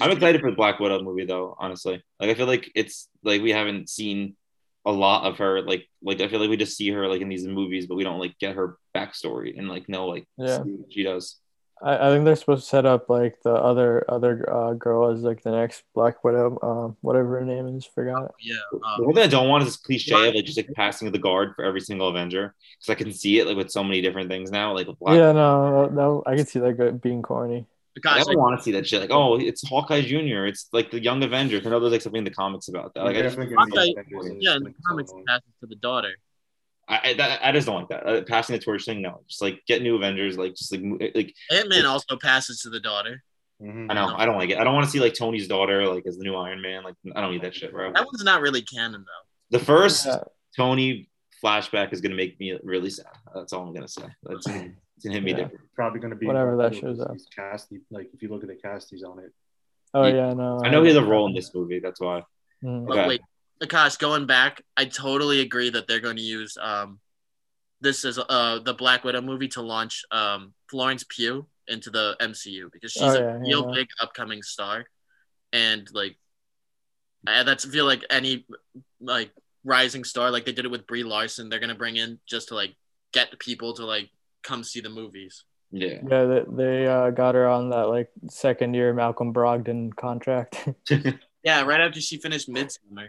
I'm excited for the Black Widow movie though, honestly. Like I feel like it's like we haven't seen a lot of her. Like like I feel like we just see her like in these movies, but we don't like get her backstory and like know like Yeah. see what she does. I, I think they're supposed to set up like the other other uh, girl as like the next Black Widow, um, whatever her name is, forgot. Yeah. The Um, one thing I don't want is this cliche of like just like passing the guard for every single Avenger because I can see it like with so many different things now. Like Black, Yeah, no, no, I can see that being corny. I don't want to see that shit. Like oh, it's Hawkeye Junior. It's like the Young Avengers. I know there's like something in the comics about that. Like I, just, Definitely gonna be Hawkeye- Avengers yeah, in the comics, so it passes to the daughter. I, I, that, I just don't like that. Uh, passing the torch thing, no. Just like get new Avengers. Like just like mo- like Ant Man also passes to the daughter. Mhm. I know I don't like it. I don't want to see like Tony's daughter like as the new Iron Man. Like I don't need that shit, bro. That one's not really canon though. The first Yeah. Tony flashback is gonna make me really sad. That's all I'm gonna say. That's it's gonna hit me Yeah. different. Probably gonna be Whatever that shows up. he's Cast, he- like if you look at the cast, he's on it. Oh Yeah. yeah, no. I know he has a role in this movie. That's why. Mhm. But Okay. wait, Akash, going back, I totally agree that they're going to use um, this is uh the Black Widow movie to launch um Florence Pugh into the MCU because she's Oh, a real yeah. big upcoming star, and like, I that's I feel like any like rising star like they did it with Brie Larson, they're gonna bring in just to like get people to like come see the movies. Yeah. Yeah, they, they uh, got her on that like second year Malcolm Brogdon contract. Yeah, right after she finished Midsommar.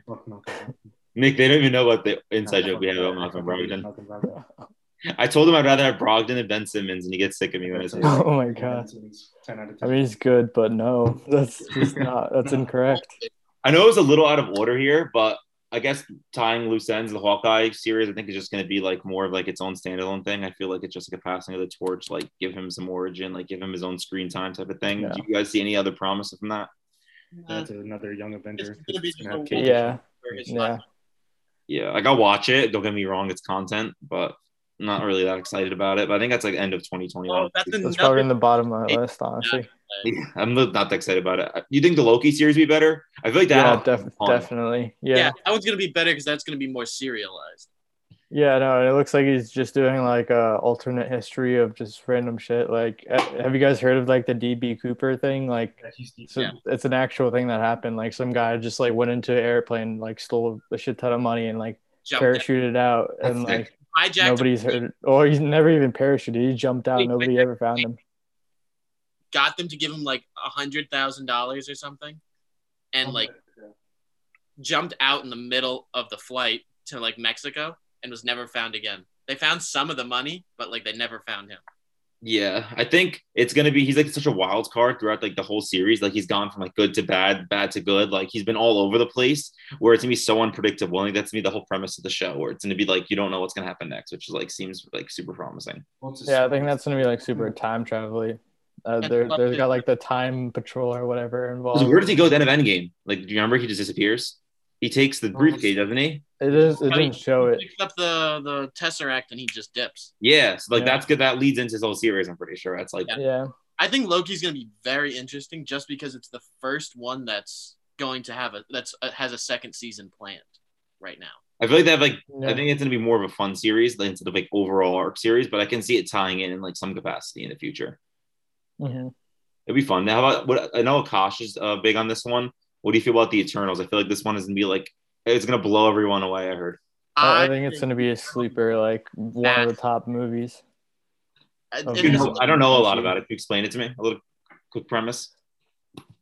Nick, they don't even know what the inside joke we have about. Malcolm Brogdon. I told him I'd rather have Brogdon than Ben Simmons, and he gets sick of me when I say that. oh my god. Ten out of I mean, he's good, but no, that's just not. That's incorrect. I know it was a little out of order here, but I guess tying loose ends, the Hawkeye series, I think is just going to be like more of like its own standalone thing. I feel like it's just like a passing of the torch, like give him some origin, like give him his own screen time type of thing. Yeah. Do you guys see any other promise from that? That's uh, another young Avenger. It's gonna be It's gonna have just a Kate Yeah, yeah. life. Yeah, like I'll watch it. Don't get me wrong, it's content, but I'm not really that excited about it. But I think that's like end of 2021. Oh, that's That's probably in the bottom of my list, honestly. Yeah, I'm not not that excited about it. You think the Loki series be better? I feel like Yeah, that. def- definitely. yeah. Yeah. that one's gonna be better because that's gonna be more serialized. Yeah, no, it looks like he's just doing like a alternate history of just random shit. Like, uh, have you guys heard of like the DB Cooper thing? Like, so Yeah. it's an actual thing that happened. Like, some guy just like went into an airplane, like stole a shit ton of money and like Jumped parachuted out, and That's like hijacked nobody's heard, or he's never even parachuted. He jumped out. Wait, Nobody wait, ever found him. got them to give him like a hundred thousand dollars or something, and like jumped out in the middle of the flight to like Mexico and was never found again. They found some of the money, but like they never found him. Yeah, I think it's gonna be. He's like such a wild card throughout like the whole series. Like he's gone from like good to bad, bad to good. Like he's been all over the place. Where it's gonna be so unpredictable. I think that's gonna be the whole premise of the show. Where it's gonna be like you don't know what's gonna happen next, which is like seems like super promising. Yeah, I think that's gonna be like super time travel. Uh, Yeah, there, love got like the time patrol or whatever Because involved. where does he go at the end of Endgame? Like, do you remember he just disappears? He takes the briefcase, doesn't he? It is. It But he- didn't show it. Picks up the the tesseract and he just dips. Yeah, so like Yeah. that's good. That leads into his whole series. I'm pretty sure. That's like Yeah. Yeah. I think Loki's gonna be very interesting just because it's the first one that's going to have a that's uh, has a second season planned right now. I feel like they have like Yeah. I think it's gonna be more of a fun series than instead of like overall arc series, but I can see it tying in in like some capacity in the future. Mhm. It'd be fun. Now, how about what I know Akash is uh, big on this one. What do you feel about the Eternals? I feel like this one is gonna be like it's gonna blow everyone away. I heard. I, I think it's gonna be a sleeper, like one of the top movies. I- You know, I don't know a lot about it. Can you explain it to me? A little quick premise.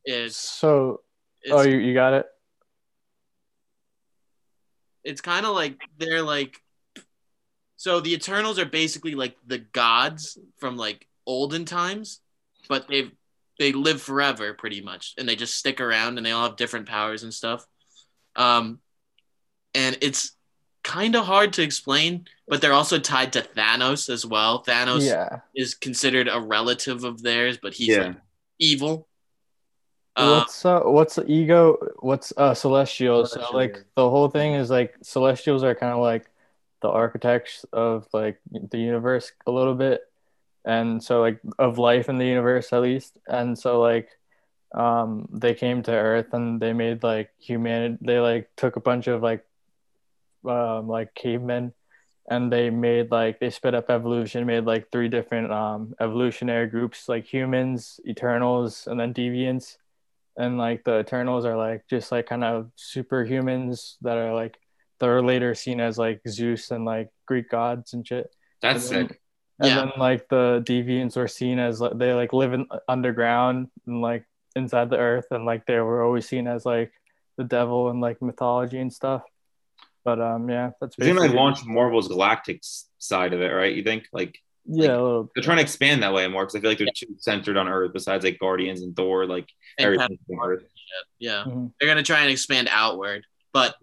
It's, So, it's, oh, you, you got it. it's kind of like they're like so the Eternals are basically like the gods from like olden times, but they've they live forever pretty much, and they just stick around, and they all have different powers and stuff. Um, and it's kind of hard to explain, but they're also tied to Thanos as well. Thanos Yeah. is considered a relative of theirs, but he's Yeah. like, evil. Uh, what's uh what's the ego what's uh celestials so like the whole thing is like celestials are kind of like the architects of like the universe a little bit and so like of life in the universe at least. And so like um they came to earth and they made like humanity they like took a bunch of like um like cavemen and they made like they sped up evolution made like three different um evolutionary groups like humans eternals and then deviants. And like the eternals are like just like kind of superhumans that are like that are later seen as like zeus and like greek gods and shit. That's And then- sick. And Yeah. then like the deviants were seen as like they like live in underground and like inside the earth and like they were always seen as like the devil and like mythology and stuff but um yeah that's They're gonna like basically- launch Marvel's Galactic side of it, right? You think like yeah a little they're trying to expand that way more because I feel like they're too centered on Earth. Besides like Guardians and Thor, like and everything on Earth. Yeah. Mhm. They're gonna try and expand outward. But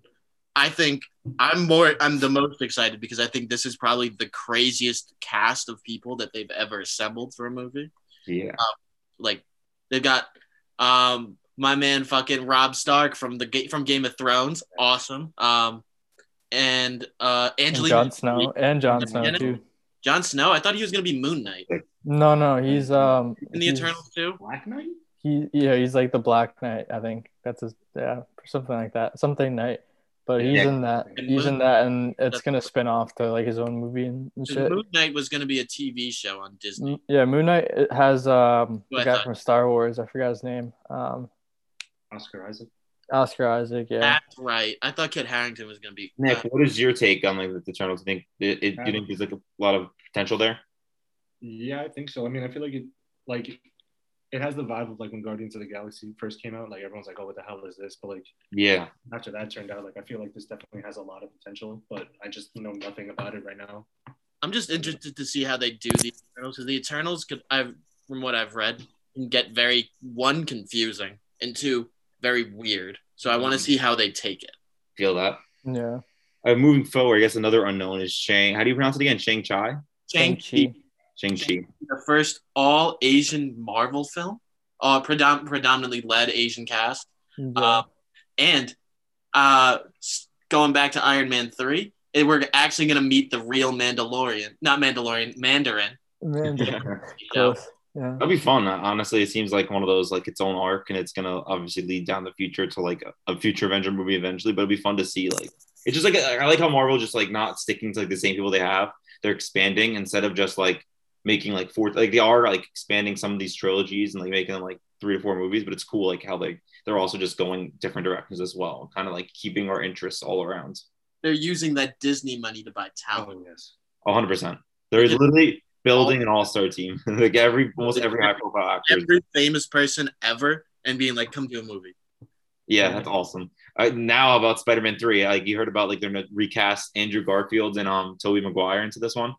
I think I'm more I'm the most excited because I think this is probably the craziest cast of people that they've ever assembled for a movie. Yeah, Like they've got um my man fucking Robb Stark from the from Game of Thrones, awesome. Um and uh and Angelina Jon Snow and Jon Snow Yeah. too Jon Snow, I thought he was gonna be Moon Knight no no he's um in the he's- Eternals too. Black Knight? he yeah he's like the black knight i think that's his yeah something like that something knight but he's Yeah. in that And he's in that and it's gonna spin off to like his own movie and, and shit Moon Knight was gonna be a TV show on Disney. M- yeah moon knight it has um Who I the guy thought- from star wars i forgot his name um Oscar Isaac. oscar isaac yeah That's right. I thought Kit Harington was gonna be Nick, uh, what is your take on like the Eternals? Do you think it, it, do you think there's like a lot of potential there? Yeah, I think so. I mean, I feel like it like it has the vibe of like when Guardians of the Galaxy first came out. Like everyone's like, "Oh, what the hell is this?" But like Yeah, after that turned out, like I feel like this definitely has a lot of potential. But I just know nothing about it right now. I'm just interested to see how they do the Eternals because the Eternals could, I've from what I've read, can get very one confusing and two very weird. So I want to see how they take it. feel that. yeah Uh, moving forward, I guess another unknown is Shang. How do you pronounce it again? Shang Chi. Shang-Chi. Shang Chi. The first all Asian Marvel film, uh, predom- predominantly led Asian cast, yeah. uh, and uh, going back to Iron Man three, eh, we're actually gonna meet the real Mandalorian, not Mandalorian, Mandarin. Man, you know. close. yeah That'd be fun. Honestly, it seems like one of those like its own arc, and it's gonna obviously lead down the future to like a, a future Avenger movie eventually. But it'd be fun to see. Like, it's just like I like how Marvel just like not sticking to like the same people they have. They're expanding instead of just like making like four. Like they are like expanding some of these trilogies and like making them like three to four movies. But it's cool like how they they're also just going different directions as well, kind of like keeping our interests all around. They're using that Disney money to buy talent. Oh yes. hundred percent. They're Yeah. literally building an all-star team. like every almost every high-profile actor. Every famous person ever, and being like, "Come to a movie." Yeah, that's awesome. Uh, now about Spider-Man three, like you heard about, like they're gonna recast Andrew Garfield and um Tobey Maguire into this one.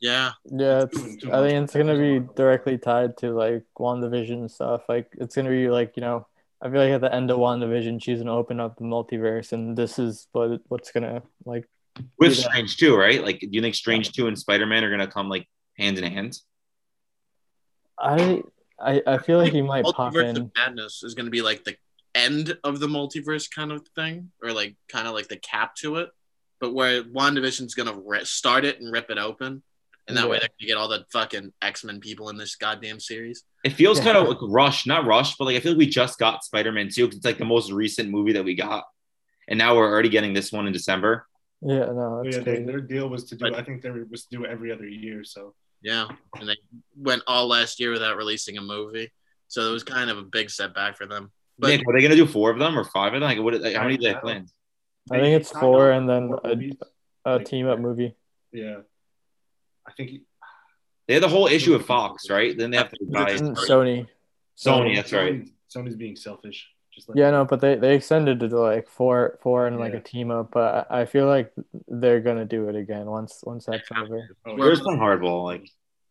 Yeah, Yeah, it's, I think it's gonna be directly tied to like WandaVision and stuff. Like it's gonna be like, you know, I feel like at the end of WandaVision she's gonna open up the multiverse and this is what what's gonna like With Strange too, right? Like, do you think Strange two and Spider-Man are gonna come like hand in hand? I I, I feel like he might pop in. of Madness is going to be like the end of the multiverse kind of thing, or like kind of like the cap to it. But where WandaVision's going to ri- start it and rip it open, and that way Yeah. they can get all the fucking X Men people in this goddamn series. It feels Yeah. kind of like rushed, not rushed, but like I feel like we just got Spider-Man two because it's like the most recent movie that we got, and now we're already getting this one in December. Yeah, no, Oh, yeah, they, their deal was to do. But- I think they were, was to do every other year. So Yeah, and they went all last year without releasing a movie, so it was kind of a big setback for them. But Nick, are they gonna do four of them or five of them? Like, what? Like, how many do they have planned? I think it's four and then four a, a team up movie. Yeah, I think he- They had the whole issue with Fox, right? Then they have to buy Sony. Sony. That's right. Sony's, Sony's being selfish. Just like Yeah, no, but they, they extended it to like four four and like a team up, but I I feel like they're gonna do it again once once that's over. Oh, Where's playing hardball? Like,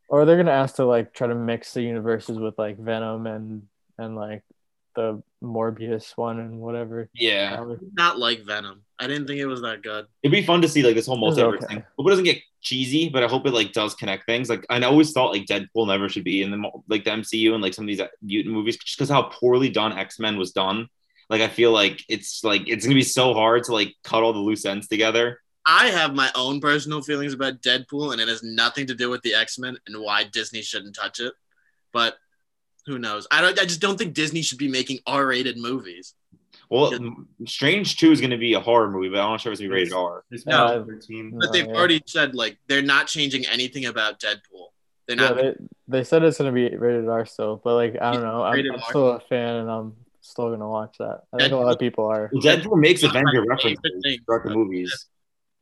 Or they're gonna ask to like try to mix the universes with like Venom and and like the Morbius one and whatever. Yeah, Not like Venom. I didn't think it was that good. it'd be fun to see like this whole It multiverse okay. thing. Hope it doesn't get cheesy, but I hope it like does connect things. Like I always thought like Deadpool never should be in the like the MCU and like some of these mutant movies just because how poorly done X Men was done. Like I feel like it's like it's gonna be so hard to like cut all the loose ends together. I have my own personal feelings about Deadpool, and it has nothing to do with the X Men and why Disney shouldn't touch it. But who knows? I don't. I just don't think Disney should be making R-rated movies. Well, Yeah. Strange Two is gonna be a horror movie, but I'm not sure if it's gonna be rated R. It's No. no. 13. No. But they've yeah. already said like they're not changing anything about Deadpool. They're Yeah, they, they said it's gonna be rated R still, but like I don't know. I'm, I'm R. still a fan and I'm still gonna watch that. I think a lot of people are. Deadpool makes That's Avenger my favorite references thing. throughout the movies.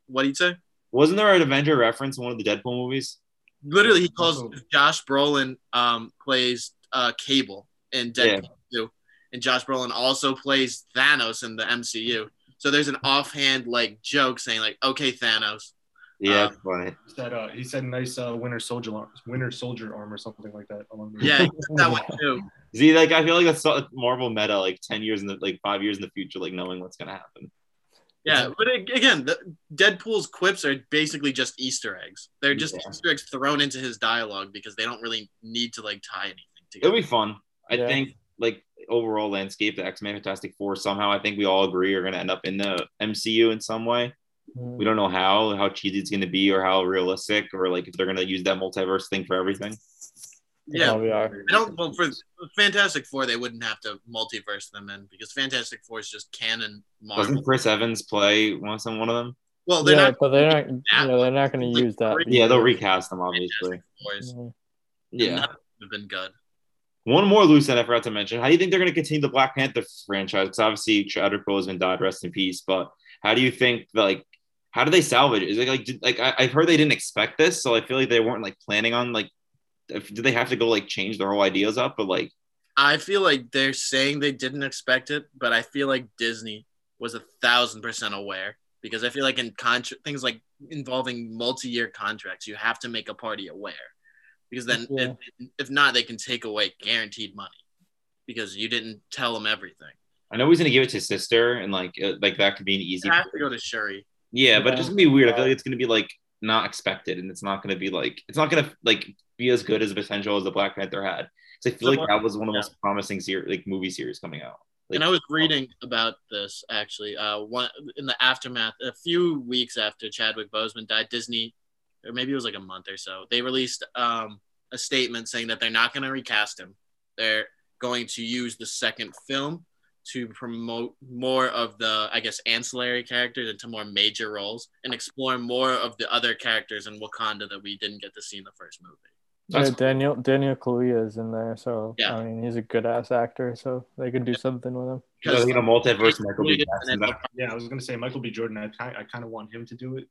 what do you say? Wasn't there an Avenger reference in one of the Deadpool movies? Literally, he calls Josh Brolin um, plays uh, Cable in Deadpool 2. and Josh Brolin also plays Thanos in the MCU. So there's an offhand like joke saying like, "Okay, Thanos." Yeah, it's funny. He said, uh, he said nice uh, winter soldier arm, winter soldier arm or something like that. Along the Yeah, that one too. See, like I feel like that's so- Marvel meta, like ten years in the like five years in the future, like knowing what's gonna happen. Yeah, but again, the, Deadpool's quips are basically just Easter eggs. They're just Yeah. Easter eggs thrown into his dialogue because they don't really need to like tie anything It'll be fun. I Yeah. think like overall landscape, the X Men Fantastic Four somehow I think we all agree are gonna end up in the MCU in some way. Mm. We don't know how, how cheesy it's gonna be, or how realistic, or like if they're gonna use that multiverse thing for everything. Yeah, Probably are. I don't. Well, for Fantastic Four, they wouldn't have to multiverse them in because Fantastic Four is just canon Marvel. Doesn't Chris Evans play once some one of them? Well, they're Yeah, not but they're not. that Yeah, they're not gonna use that. Yeah, they'll recast them obviously. Fantastic Fours. Mm. Yeah. None of them have been good. One more loose end I forgot to mention. How do you think they're going to continue the Black Panther franchise? Because obviously Chadwick Boseman died, rest in peace. But how do you think like how do they salvage it? Is it like did, like I, I've heard they didn't expect this, so I feel like they weren't like planning on like if, did they have to go like change their whole ideas up? But like I feel like they're saying they didn't expect it, but I feel like Disney was a thousand percent aware because I feel like in contract things like involving multi-year contracts, you have to make a party aware because then Yeah. if, if not, they can take away guaranteed money because you didn't tell them everything. I know he's going to give it to his sister, and like uh, like that could be an easy. You have to go to Shuri. Yeah, but Yeah. it's just gonna be weird. I feel like it's gonna be like not expected, and it's not gonna be like it's not gonna like be as good as the potential as the Black Panther had. Because I feel like that was one of the most promising series, like movie series coming out. Like, and I was reading about this actually. Uh, one in the aftermath, a few weeks after Chadwick Boseman died, Disney, or maybe it was like a month or so, they released um, a statement saying that they're not going to recast him. They're going to use the second film to promote more of the, I guess, ancillary characters into more major roles and explore more of the other characters in Wakanda that we didn't get to see in the first movie. Yeah, Daniel Daniel Kaluuya is in there, so Yeah. I mean he's a good ass actor, so they could do something with him. I think a multiverse Michael B. And Jackson. Yeah, I was gonna say Michael B. Jordan. I kind I kind of want him to do it.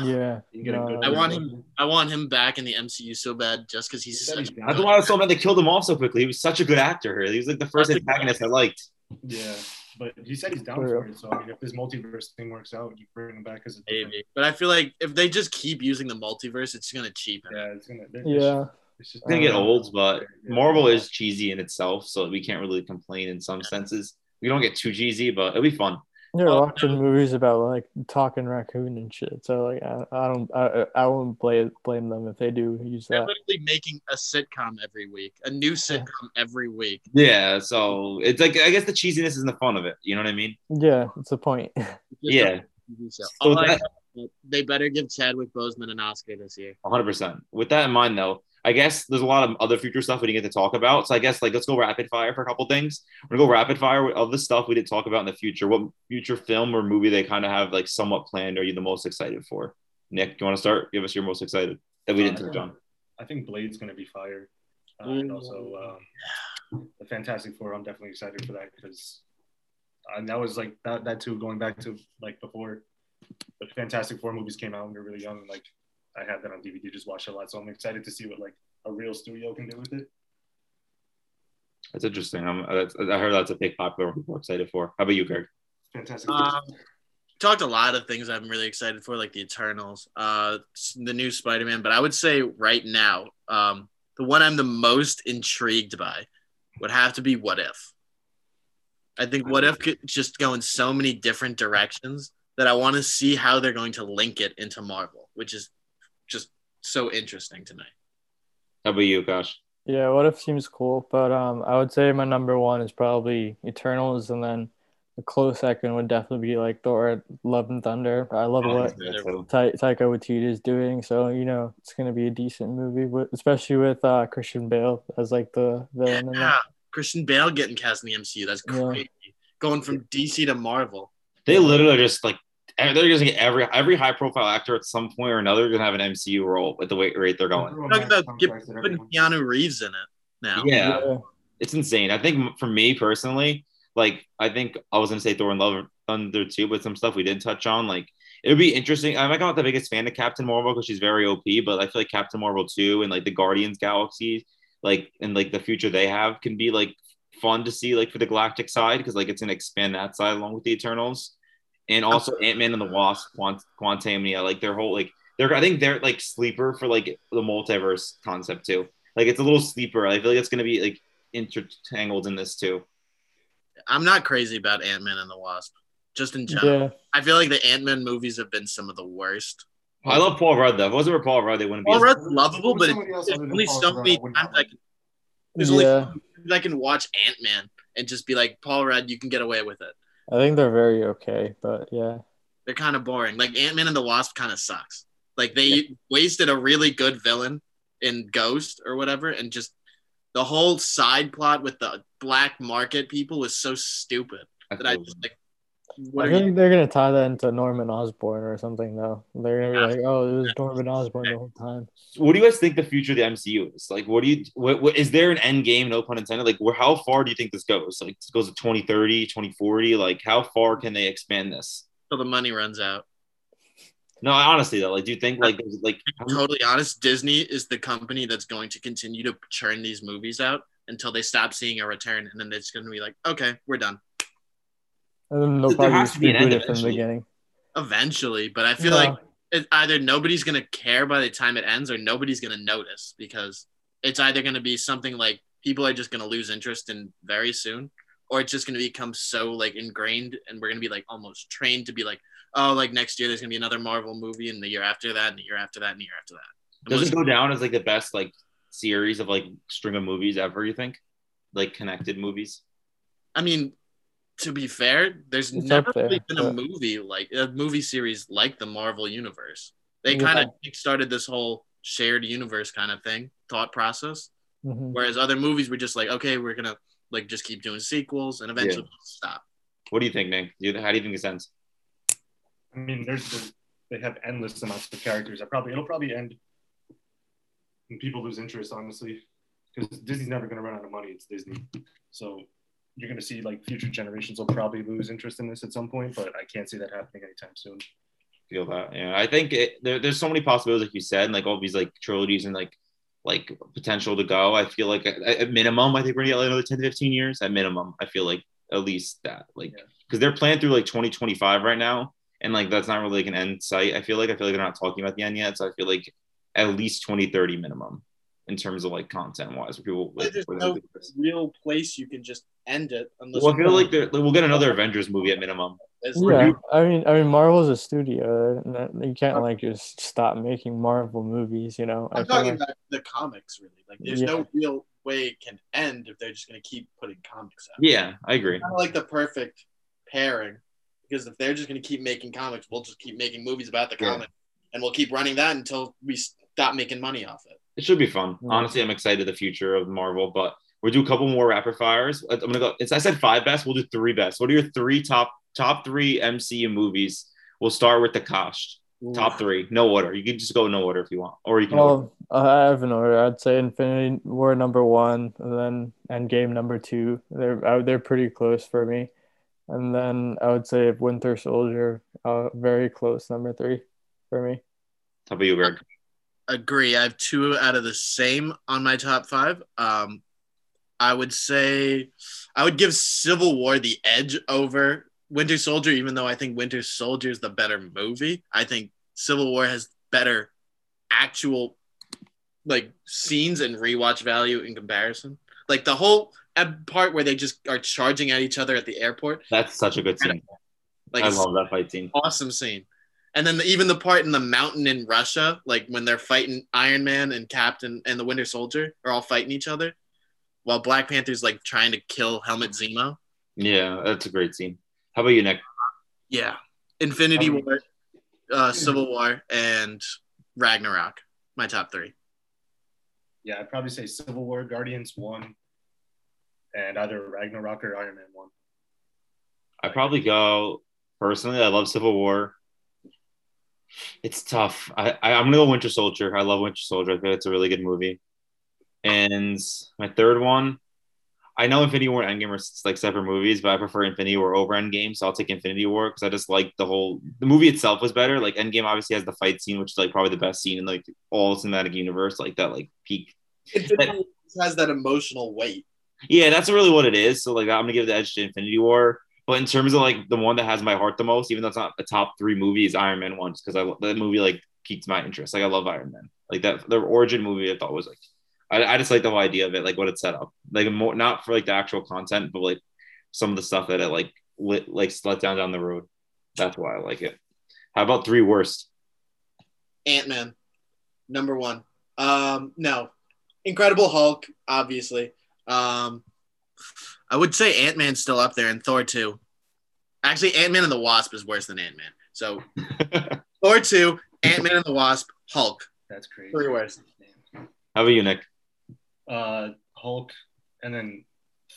Yeah, You can get a no, good I want him. I want him back in the MCU so bad, just because he's He such. he's down. That's why I was so mad they killed him off so quickly. He was such a good actor. Here. He was like the first That's a good antagonist I liked. Yeah, but he said he's down For for it. So I mean, if this multiverse thing works out, you bring him back as a different- Maybe, but I feel like if they just keep using the multiverse, it's gonna cheapen. Yeah, it's gonna. Yeah, It's just It's gonna get old, but yeah. Marvel is cheesy in itself, so we can't really complain in some senses. We don't get too cheesy, but it'll be fun. You're Oh, watching movies about like talking raccoon and shit. So like I, I don't I, I won't blame blame them if they do use They're that. literally making a sitcom every week, a new sitcom every week. Yeah, so it's like I guess the cheesiness isn't the fun of it. You know what I mean? Yeah, it's the point. Yeah, a TV show. So that- know is they better give Chadwick Boseman an Oscar this year. 100. percent With that in mind, though, I guess there's a lot of other future stuff we didn't get to talk about. So I guess like let's go rapid fire for a couple things. We're gonna go rapid fire of the stuff we didn't talk about in the future. What future film or movie they kind of have like somewhat planned are you the most excited for? Nick, you want to start? Give us your most excited that we didn't touch on. I think Blade's gonna be fire, uh, and also um, the Fantastic Four. I'm definitely excited for that because and that was like that that too going back to like before the Fantastic Four movies came out when we were really young. and, Like I had that on DVD, just watched it a lot. So I'm excited to see what like a real studio can do with it. That's interesting. I'm, that's, I heard that's a big popular one people are excited for. How about you, Greg? Fantastic. Um, talked a lot of things I'm really excited for, like the Eternals, uh, the new Spider-Man. But I would say right now, um, the one I'm the most intrigued by would have to be What If. I think What If could just go in so many different directions that I want to see how they're going to link it into Marvel, which is just so interesting to me. How about you, Gosh? Yeah, what if seems cool, but um, I would say my number one is probably Eternals, and then a close second would definitely be like Thor: Love and Thunder. I love Oh, what yeah, so- Ta- Taika Waititi is doing, so you know it's gonna be a decent movie, with, especially with uh, Christian Bale as like the villain. In Yeah. Christian Bale getting cast in the MCU. That's Yeah. crazy. Going from DC to Marvel. They literally just like they're just gonna get every every high profile actor at some point or another gonna have an MCU role at the weight rate they're going. Talking about get- putting Keanu Reeves in it now. Yeah, it's insane. I think for me personally, like I think I was gonna say Thor and Love and Thunder too, but some stuff we didn't touch on, like it would be interesting. I'm like not the biggest fan of Captain Marvel because she's very OP, but I feel like Captain Marvel 2 and like the Guardians Galaxy, like and like the future they have can be like fun to see like for the galactic side because like it's gonna expand that side along with the Eternals. And also Ant Man and the Wasp, Quant- Quantumania, like their whole like they're I think they're like sleeper for like the multiverse concept too. Like it's a little sleeper. I feel like it's gonna be like intertangled in this too. I'm not crazy about Ant Man and the Wasp. Just in general, Yeah, I feel like the Ant Man movies have been some of the worst. I love Paul Rudd though. If it wasn't for Paul Rudd, they wouldn't be. Paul Rudd's lovable, but Somebody else there's other than only Paul so Rudd, many I wouldn't times like. I can. There's yeah. so many I can watch Ant Man and just be like, Paul Rudd, you can get away with it. I think they're very okay, but yeah, They're kind of boring. Like Ant Man and the Wasp kind of sucks. Like they wasted a really good villain in Ghost or whatever, and just the whole side plot with the black market people was so stupid that I just like. What I are feel you? they're gonna tie that into Norman Osborn or something though. They're gonna be like, oh, it was Norman Osborn the whole time. what do you guys think the future of the MCU is? Like, what do you? What, what is there an end game? No pun intended. Like, where? How far do you think this goes? Like, this goes to 2030, 2040. Like, how far can they expand this? Till the money runs out. No, honestly though, like, do you think like there's like totally honest, Disney is the company that's going to continue to churn these movies out until they stop seeing a return, and then it's going to be like, okay, we're done And then they'll There probably has just to be an end reboot it from the eventually. beginning. eventually. But I feel Yeah. like it, either nobody's going to care by the time it ends, or nobody's going to notice because it's either going to be something like people are just going to lose interest in very soon, or it's just going to become so like ingrained, and we're going to be like almost trained to be like, oh, like next year there's going to be another Marvel movie, and the year after that, and the year after that, and the year after that. does it go down as like the best like series of like string of movies ever? You think, like connected movies? I mean, to be fair, there's It's never there, really been a movie like a movie series like the Marvel universe. They Yeah. kind of started this whole shared universe kind of thing, thought process. Mhm. Whereas other movies were just like, okay, we're gonna like just keep doing sequels and eventually we'll stop. What do you think, Nick? Do you, how do you think it ends? I mean, there's, there's they have endless amounts of characters. I probably it'll probably end when people lose interest, honestly, because Disney's never going to run out of money. It's Disney, so you're going to see like future generations will probably lose interest in this at some point. But I can't see that happening anytime soon. feel that. Yeah, I think it, there, there's so many possibilities, like you said, and like all these like trilogies and like like potential to go. I feel like at, at minimum, I think we're gonna get another 10 to 15 years. At minimum, I feel like at least that, like, Yeah. because they're planned through like 2025 right now, and like that's not really like an end site. I feel like I feel like they're not talking about the end yet, so I feel like at least 2030 minimum in terms of like content wise, where people like. There's where no they do this. real place you can just end it unless Well, I feel like they're- we'll get another Avengers movie at minimum. Yeah, I mean, I mean, Marvel's a studio. You can't like just stop making Marvel movies, you know. I I'm talking like- about the comics really. Like there's Yeah. no real way it can end if they're just gonna keep putting comics out. Yeah, I agree. kind of like the perfect pairing because if they're just going to keep making comics, we'll just keep making movies about the Yeah. and we'll keep running that until we stop making money off it. It should be fun. Yeah. Honestly, I'm excited the future of Marvel, but we'll do a couple more rapid fires. I'm gonna go. It's, I said five best. We'll do three best. What are your three top top three MCU movies? We'll start with the Kosh. Top three, no order. You can just go no order if you want, or you can. Well, I have an order. I'd say Infinity War number one, and then Endgame number two. They're uh, they're pretty close for me, and then I would say Winter Soldier, uh, very close number three for me. How about you, Greg? Agree. I have two out of the same on my top five. Um, I would say I would give Civil War the edge over Winter Soldier, even though I think Winter Soldier is the better movie, I think Civil War has better actual like scenes and rewatch value in comparison. Like the whole part where they just are charging at each other at the airport, That's such a good scene. like I love that fight scene. awesome scene. And then the, even the part in the mountain in Russia, like when they're fighting Iron Man and Captain and the Winter Soldier are all fighting each other, while Black Panther's like trying to kill Helmut Zemo. Yeah, that's a great scene. How about you, Nick? Yeah, Infinity Um, War, uh, Civil War, and Ragnarok. My top three. Yeah, I'd probably say Civil War, Guardians one, and either Ragnarok or Iron Man one. I probably go personally. I love Civil War. It's tough. I, I I'm gonna go Winter Soldier. I love Winter Soldier. I think it's a really good movie. And my third one, I know Infinity War and Endgame are like separate movies, but I prefer Infinity War over Endgame, so I'll take Infinity War because I just like the whole. The movie itself was better. Like Endgame obviously has the fight scene, which is like probably the best scene in like all cinematic universe, like that like peak War has that emotional weight. yeah, that's really what it is. So like I'm gonna give the edge to Infinity War. But in terms of like the one that has my heart the most, even though it's not a top three movie, is Iron Man one, because I that movie like piqued my interest. Like I love Iron Man. Like that the origin movie I thought was like I, I just like the whole idea of it, like what it set up. Like more not for like the actual content, but like some of the stuff that it like lit like let down down the road. That's why I like it. How about three worst? Ant Man, number one. Um, no, Incredible Hulk, obviously. Um, I would say Ant Man's still up there, and Thor two. Actually, Ant Man and the Wasp is worse than Ant Man. So Thor two, Ant Man and the Wasp, Hulk. That's crazy. Three worst. How about you, Nick? Uh, Hulk, and then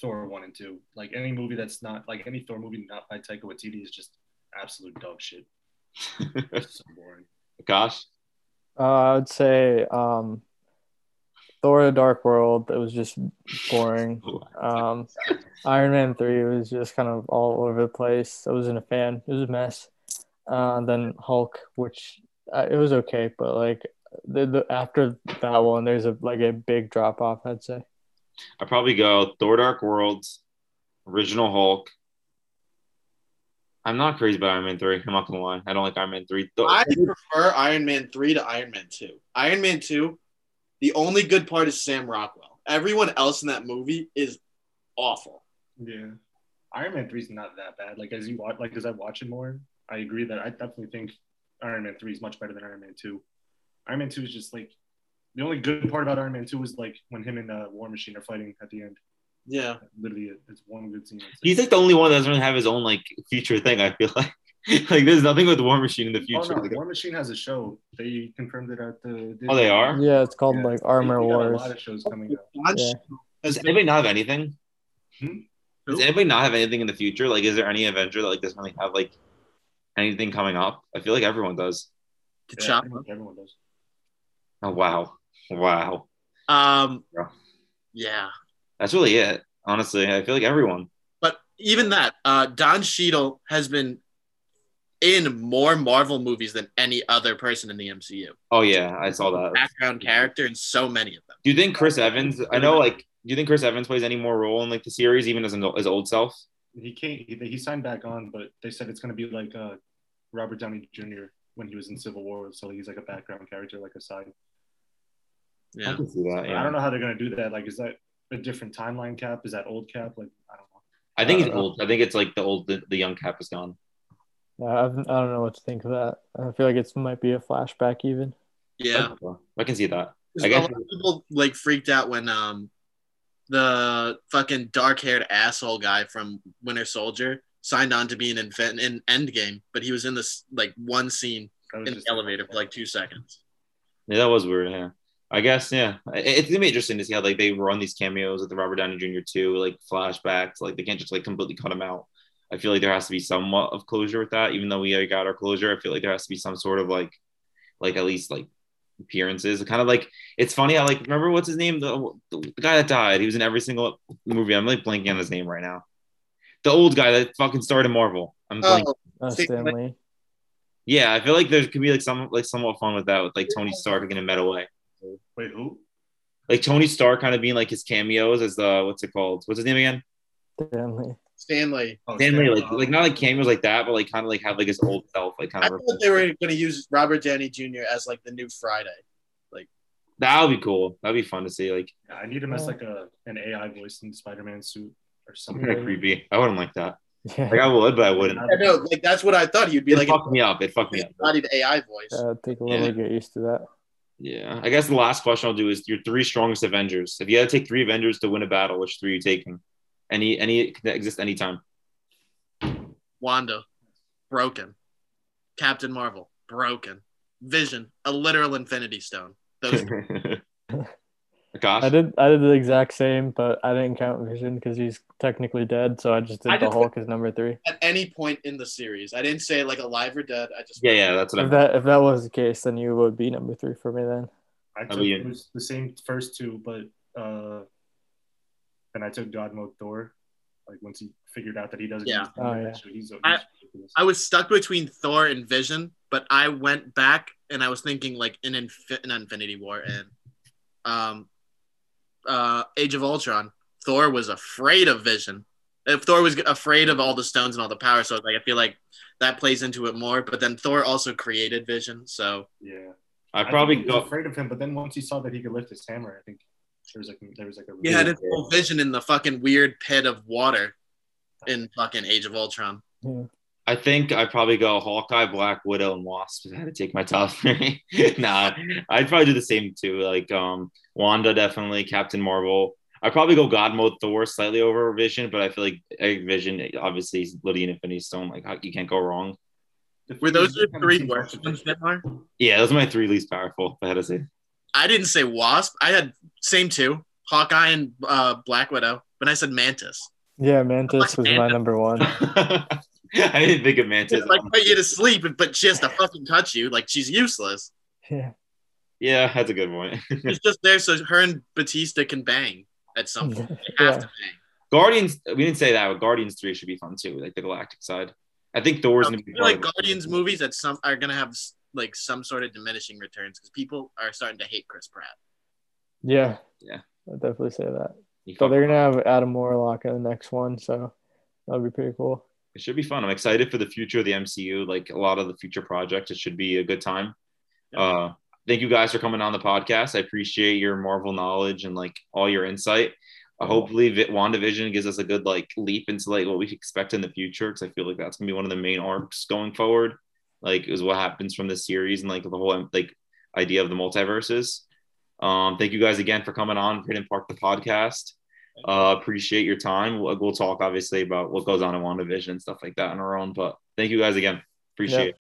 Thor one and two. Like any movie that's not like any Thor movie not by Taika Waititi is just absolute dog shit. It's so boring. Gosh. Uh, I would say um, Thor: The Dark World. It was just boring. Um, Iron Man three was just kind of all over the place. I wasn't a fan. It was a mess. Uh, then Hulk, which uh, it was okay, but like the, the after that one, there's a like a big drop off. I'd say. I probably go Thor: Dark Worlds, original Hulk. I'm not crazy about Iron Man three. I'm not gonna lie. I don't like Iron Man three. Th- I prefer Iron Man 3 to Iron Man 2. Iron Man 2, the only good part is Sam Rockwell. Everyone else in that movie is awful. Yeah. Iron Man three is not that bad. Like as you watch, like as I watch it more, I agree that I definitely think Iron Man three is much better than Iron Man two. Iron Man two is just like the only good part about Iron Man two is like when him and uh, War Machine are fighting at the end. Yeah. Literally, it's one good scene. That's He's like the only one that doesn't really have his own like future thing. I feel like like there's nothing with War Machine in the Oh future. no, Like, War Machine has a show. They confirmed it at the. oh, they are. Yeah, it's called Yeah. like Armor They Wars. A lot of shows coming out. Yeah. Does anybody not have anything? Hmm? Does anybody not have anything in the future? Like, is there any Avenger that like doesn't really have like anything coming up? I feel like everyone does. Yeah, T'Challa. everyone does. Oh wow, wow. Um, Yeah. yeah. That's really it. Honestly, I feel like everyone. But even that, uh, Don Cheadle has been in more Marvel movies than any other person in the MCU. Oh yeah, I saw that. Background character in so many of them. Do you think Chris Evans? I know, like, do you think Chris Evans plays any more role in like the series, even as an, his old self? He can't. He, he signed back on, but they said it's going to be like uh, Robert Downey Jr. when he was in Civil War, so he's like a background character, like a side. I Yeah. can see that. Yeah. I don't know how they're going to do that. Like, is that a different timeline cap? Is that old cap? Like, I don't know. I think I it's know. old. I think it's like the old, the, the young Cap is gone. Yeah, I've, I don't know what to think of that. I feel like it might be a flashback even. Yeah. I can see that. I a guess- lot of people like freaked out when um the fucking dark haired asshole guy from Winter Soldier signed on to be an infant in Endgame, but he was in this like one scene in the elevator for like two seconds. Yeah, that was weird. Yeah. I guess, yeah. It- It's gonna be interesting to see how like they run these cameos with the Robert Downey Jr. too, like flashbacks. Like they can't just like completely cut him out. I feel like there has to be somewhat of closure with that, even though we got our closure. I feel like there has to be some sort of like, like at least like appearances. Kind of like it's funny. I like remember what's his name, the, the guy that died. He was in every single movie. I'm like blanking on his name right now. The old guy that fucking started Marvel. I'm blanking. Oh, Uh, Stan Stan Lee. Lee. Yeah, I feel like there could be like some like somewhat fun with that with like Tony Stark in a meta way. Wait, who? Like Tony Stark kind of being like his cameos as the what's it called? What's his name again? Stan Lee. Stanley. Oh, Stanley, like Stan- like not like cameos like that, but like kind of like have like his old self, like kind I of. thought they were going to use Robert Downey Jr. as like the new Friday. Like that would be cool. That'd be fun to see. Like Yeah, I need him as like a an AI voice in the Spider-Man suit or something. kind of creepy. I wouldn't like that. Yeah, Like I would, but I wouldn't. I know, like that's what I thought he'd be It like. fucked me up. It fucked me An up. embodied AI voice. uh, take a little Yeah. to get used to that. Yeah, I guess the last question I'll do is your three strongest Avengers. If you had to take three Avengers to win a battle, which three are you taking? Any any that exist anytime. Wanda, broken. Captain Marvel, broken. Vision, a literal Infinity Stone. Those Gosh, I did I did the exact same, but I didn't count Vision because he's technically dead. So I just did I the just- Hulk as number three. at any point in the series. I didn't say like alive or dead. I just yeah, yeah, that's what If I'm. that if that was the case, then you would be number three for me then. I took about you? it was the same first two, but uh, then I took God Mode Thor. Like once he figured out that he doesn't. Yeah. use Oh, yeah. so he's, he's I- I was stuck between Thor and Vision, but I went back and I was thinking like in Infi- in Infinity War and um uh Age of Ultron, Thor was afraid of Vision. If Thor was afraid of all the stones and all the power, so like I feel like that plays into it more. But then Thor also created Vision, so yeah. I I probably think he was go. afraid of him, but then once he saw that he could lift his hammer, I think there was like there was like a he had his whole Vision in the fucking weird pit of water in fucking Age of Ultron. I think I'd probably go Hawkeye, Black Widow, and Wasp. I had to take my top three. nah, I'd probably do the same too. Like um, Wanda, definitely. Captain Marvel. I'd probably go God mode Thor slightly over Vision, but I feel like Vision obviously is Lydia Infinity Stone. Like you can't go wrong. Were those your three worst ones, Yeah, those are my three least powerful. If I had to say. I didn't say Wasp. I had same two, Hawkeye and uh, Black Widow, but I said Mantis. Yeah, Mantis was my number one. I didn't think of Mantis. It's like put you to sleep, but she has to fucking touch you. Like she's useless. Yeah. Yeah, that's a good point. She's just there so her and Bautista can bang at some point. They have Yeah. to bang. Guardians. We didn't say that, but Guardians three should be fun too, like the Galactic side. I think Thor's I gonna be like. Guardians movies at some are gonna have like some sort of diminishing returns because people are starting to hate Chris Pratt. Yeah. Yeah. I'd definitely say that. You So they're gonna have Adam Warlock in the next one, so that'll be pretty cool. It should be fun. I'm excited for the future of the MCU. Like a lot of the future projects, it should be a good time. Uh, thank you guys for coming on the podcast. I appreciate your Marvel knowledge and like all your insight. Uh, hopefully, Vi- WandaVision gives us a good like leap into like what we expect in the future because I feel like that's gonna be one of the main arcs going forward. Like is what happens from this series and like the whole like idea of the multiverses. Um, thank you guys again for coming on Hidden Park the podcast. Uh, appreciate your time. We'll, we'll talk obviously about what goes on in WandaVision and stuff like that on our own. But thank you guys again. Appreciate Yeah. it.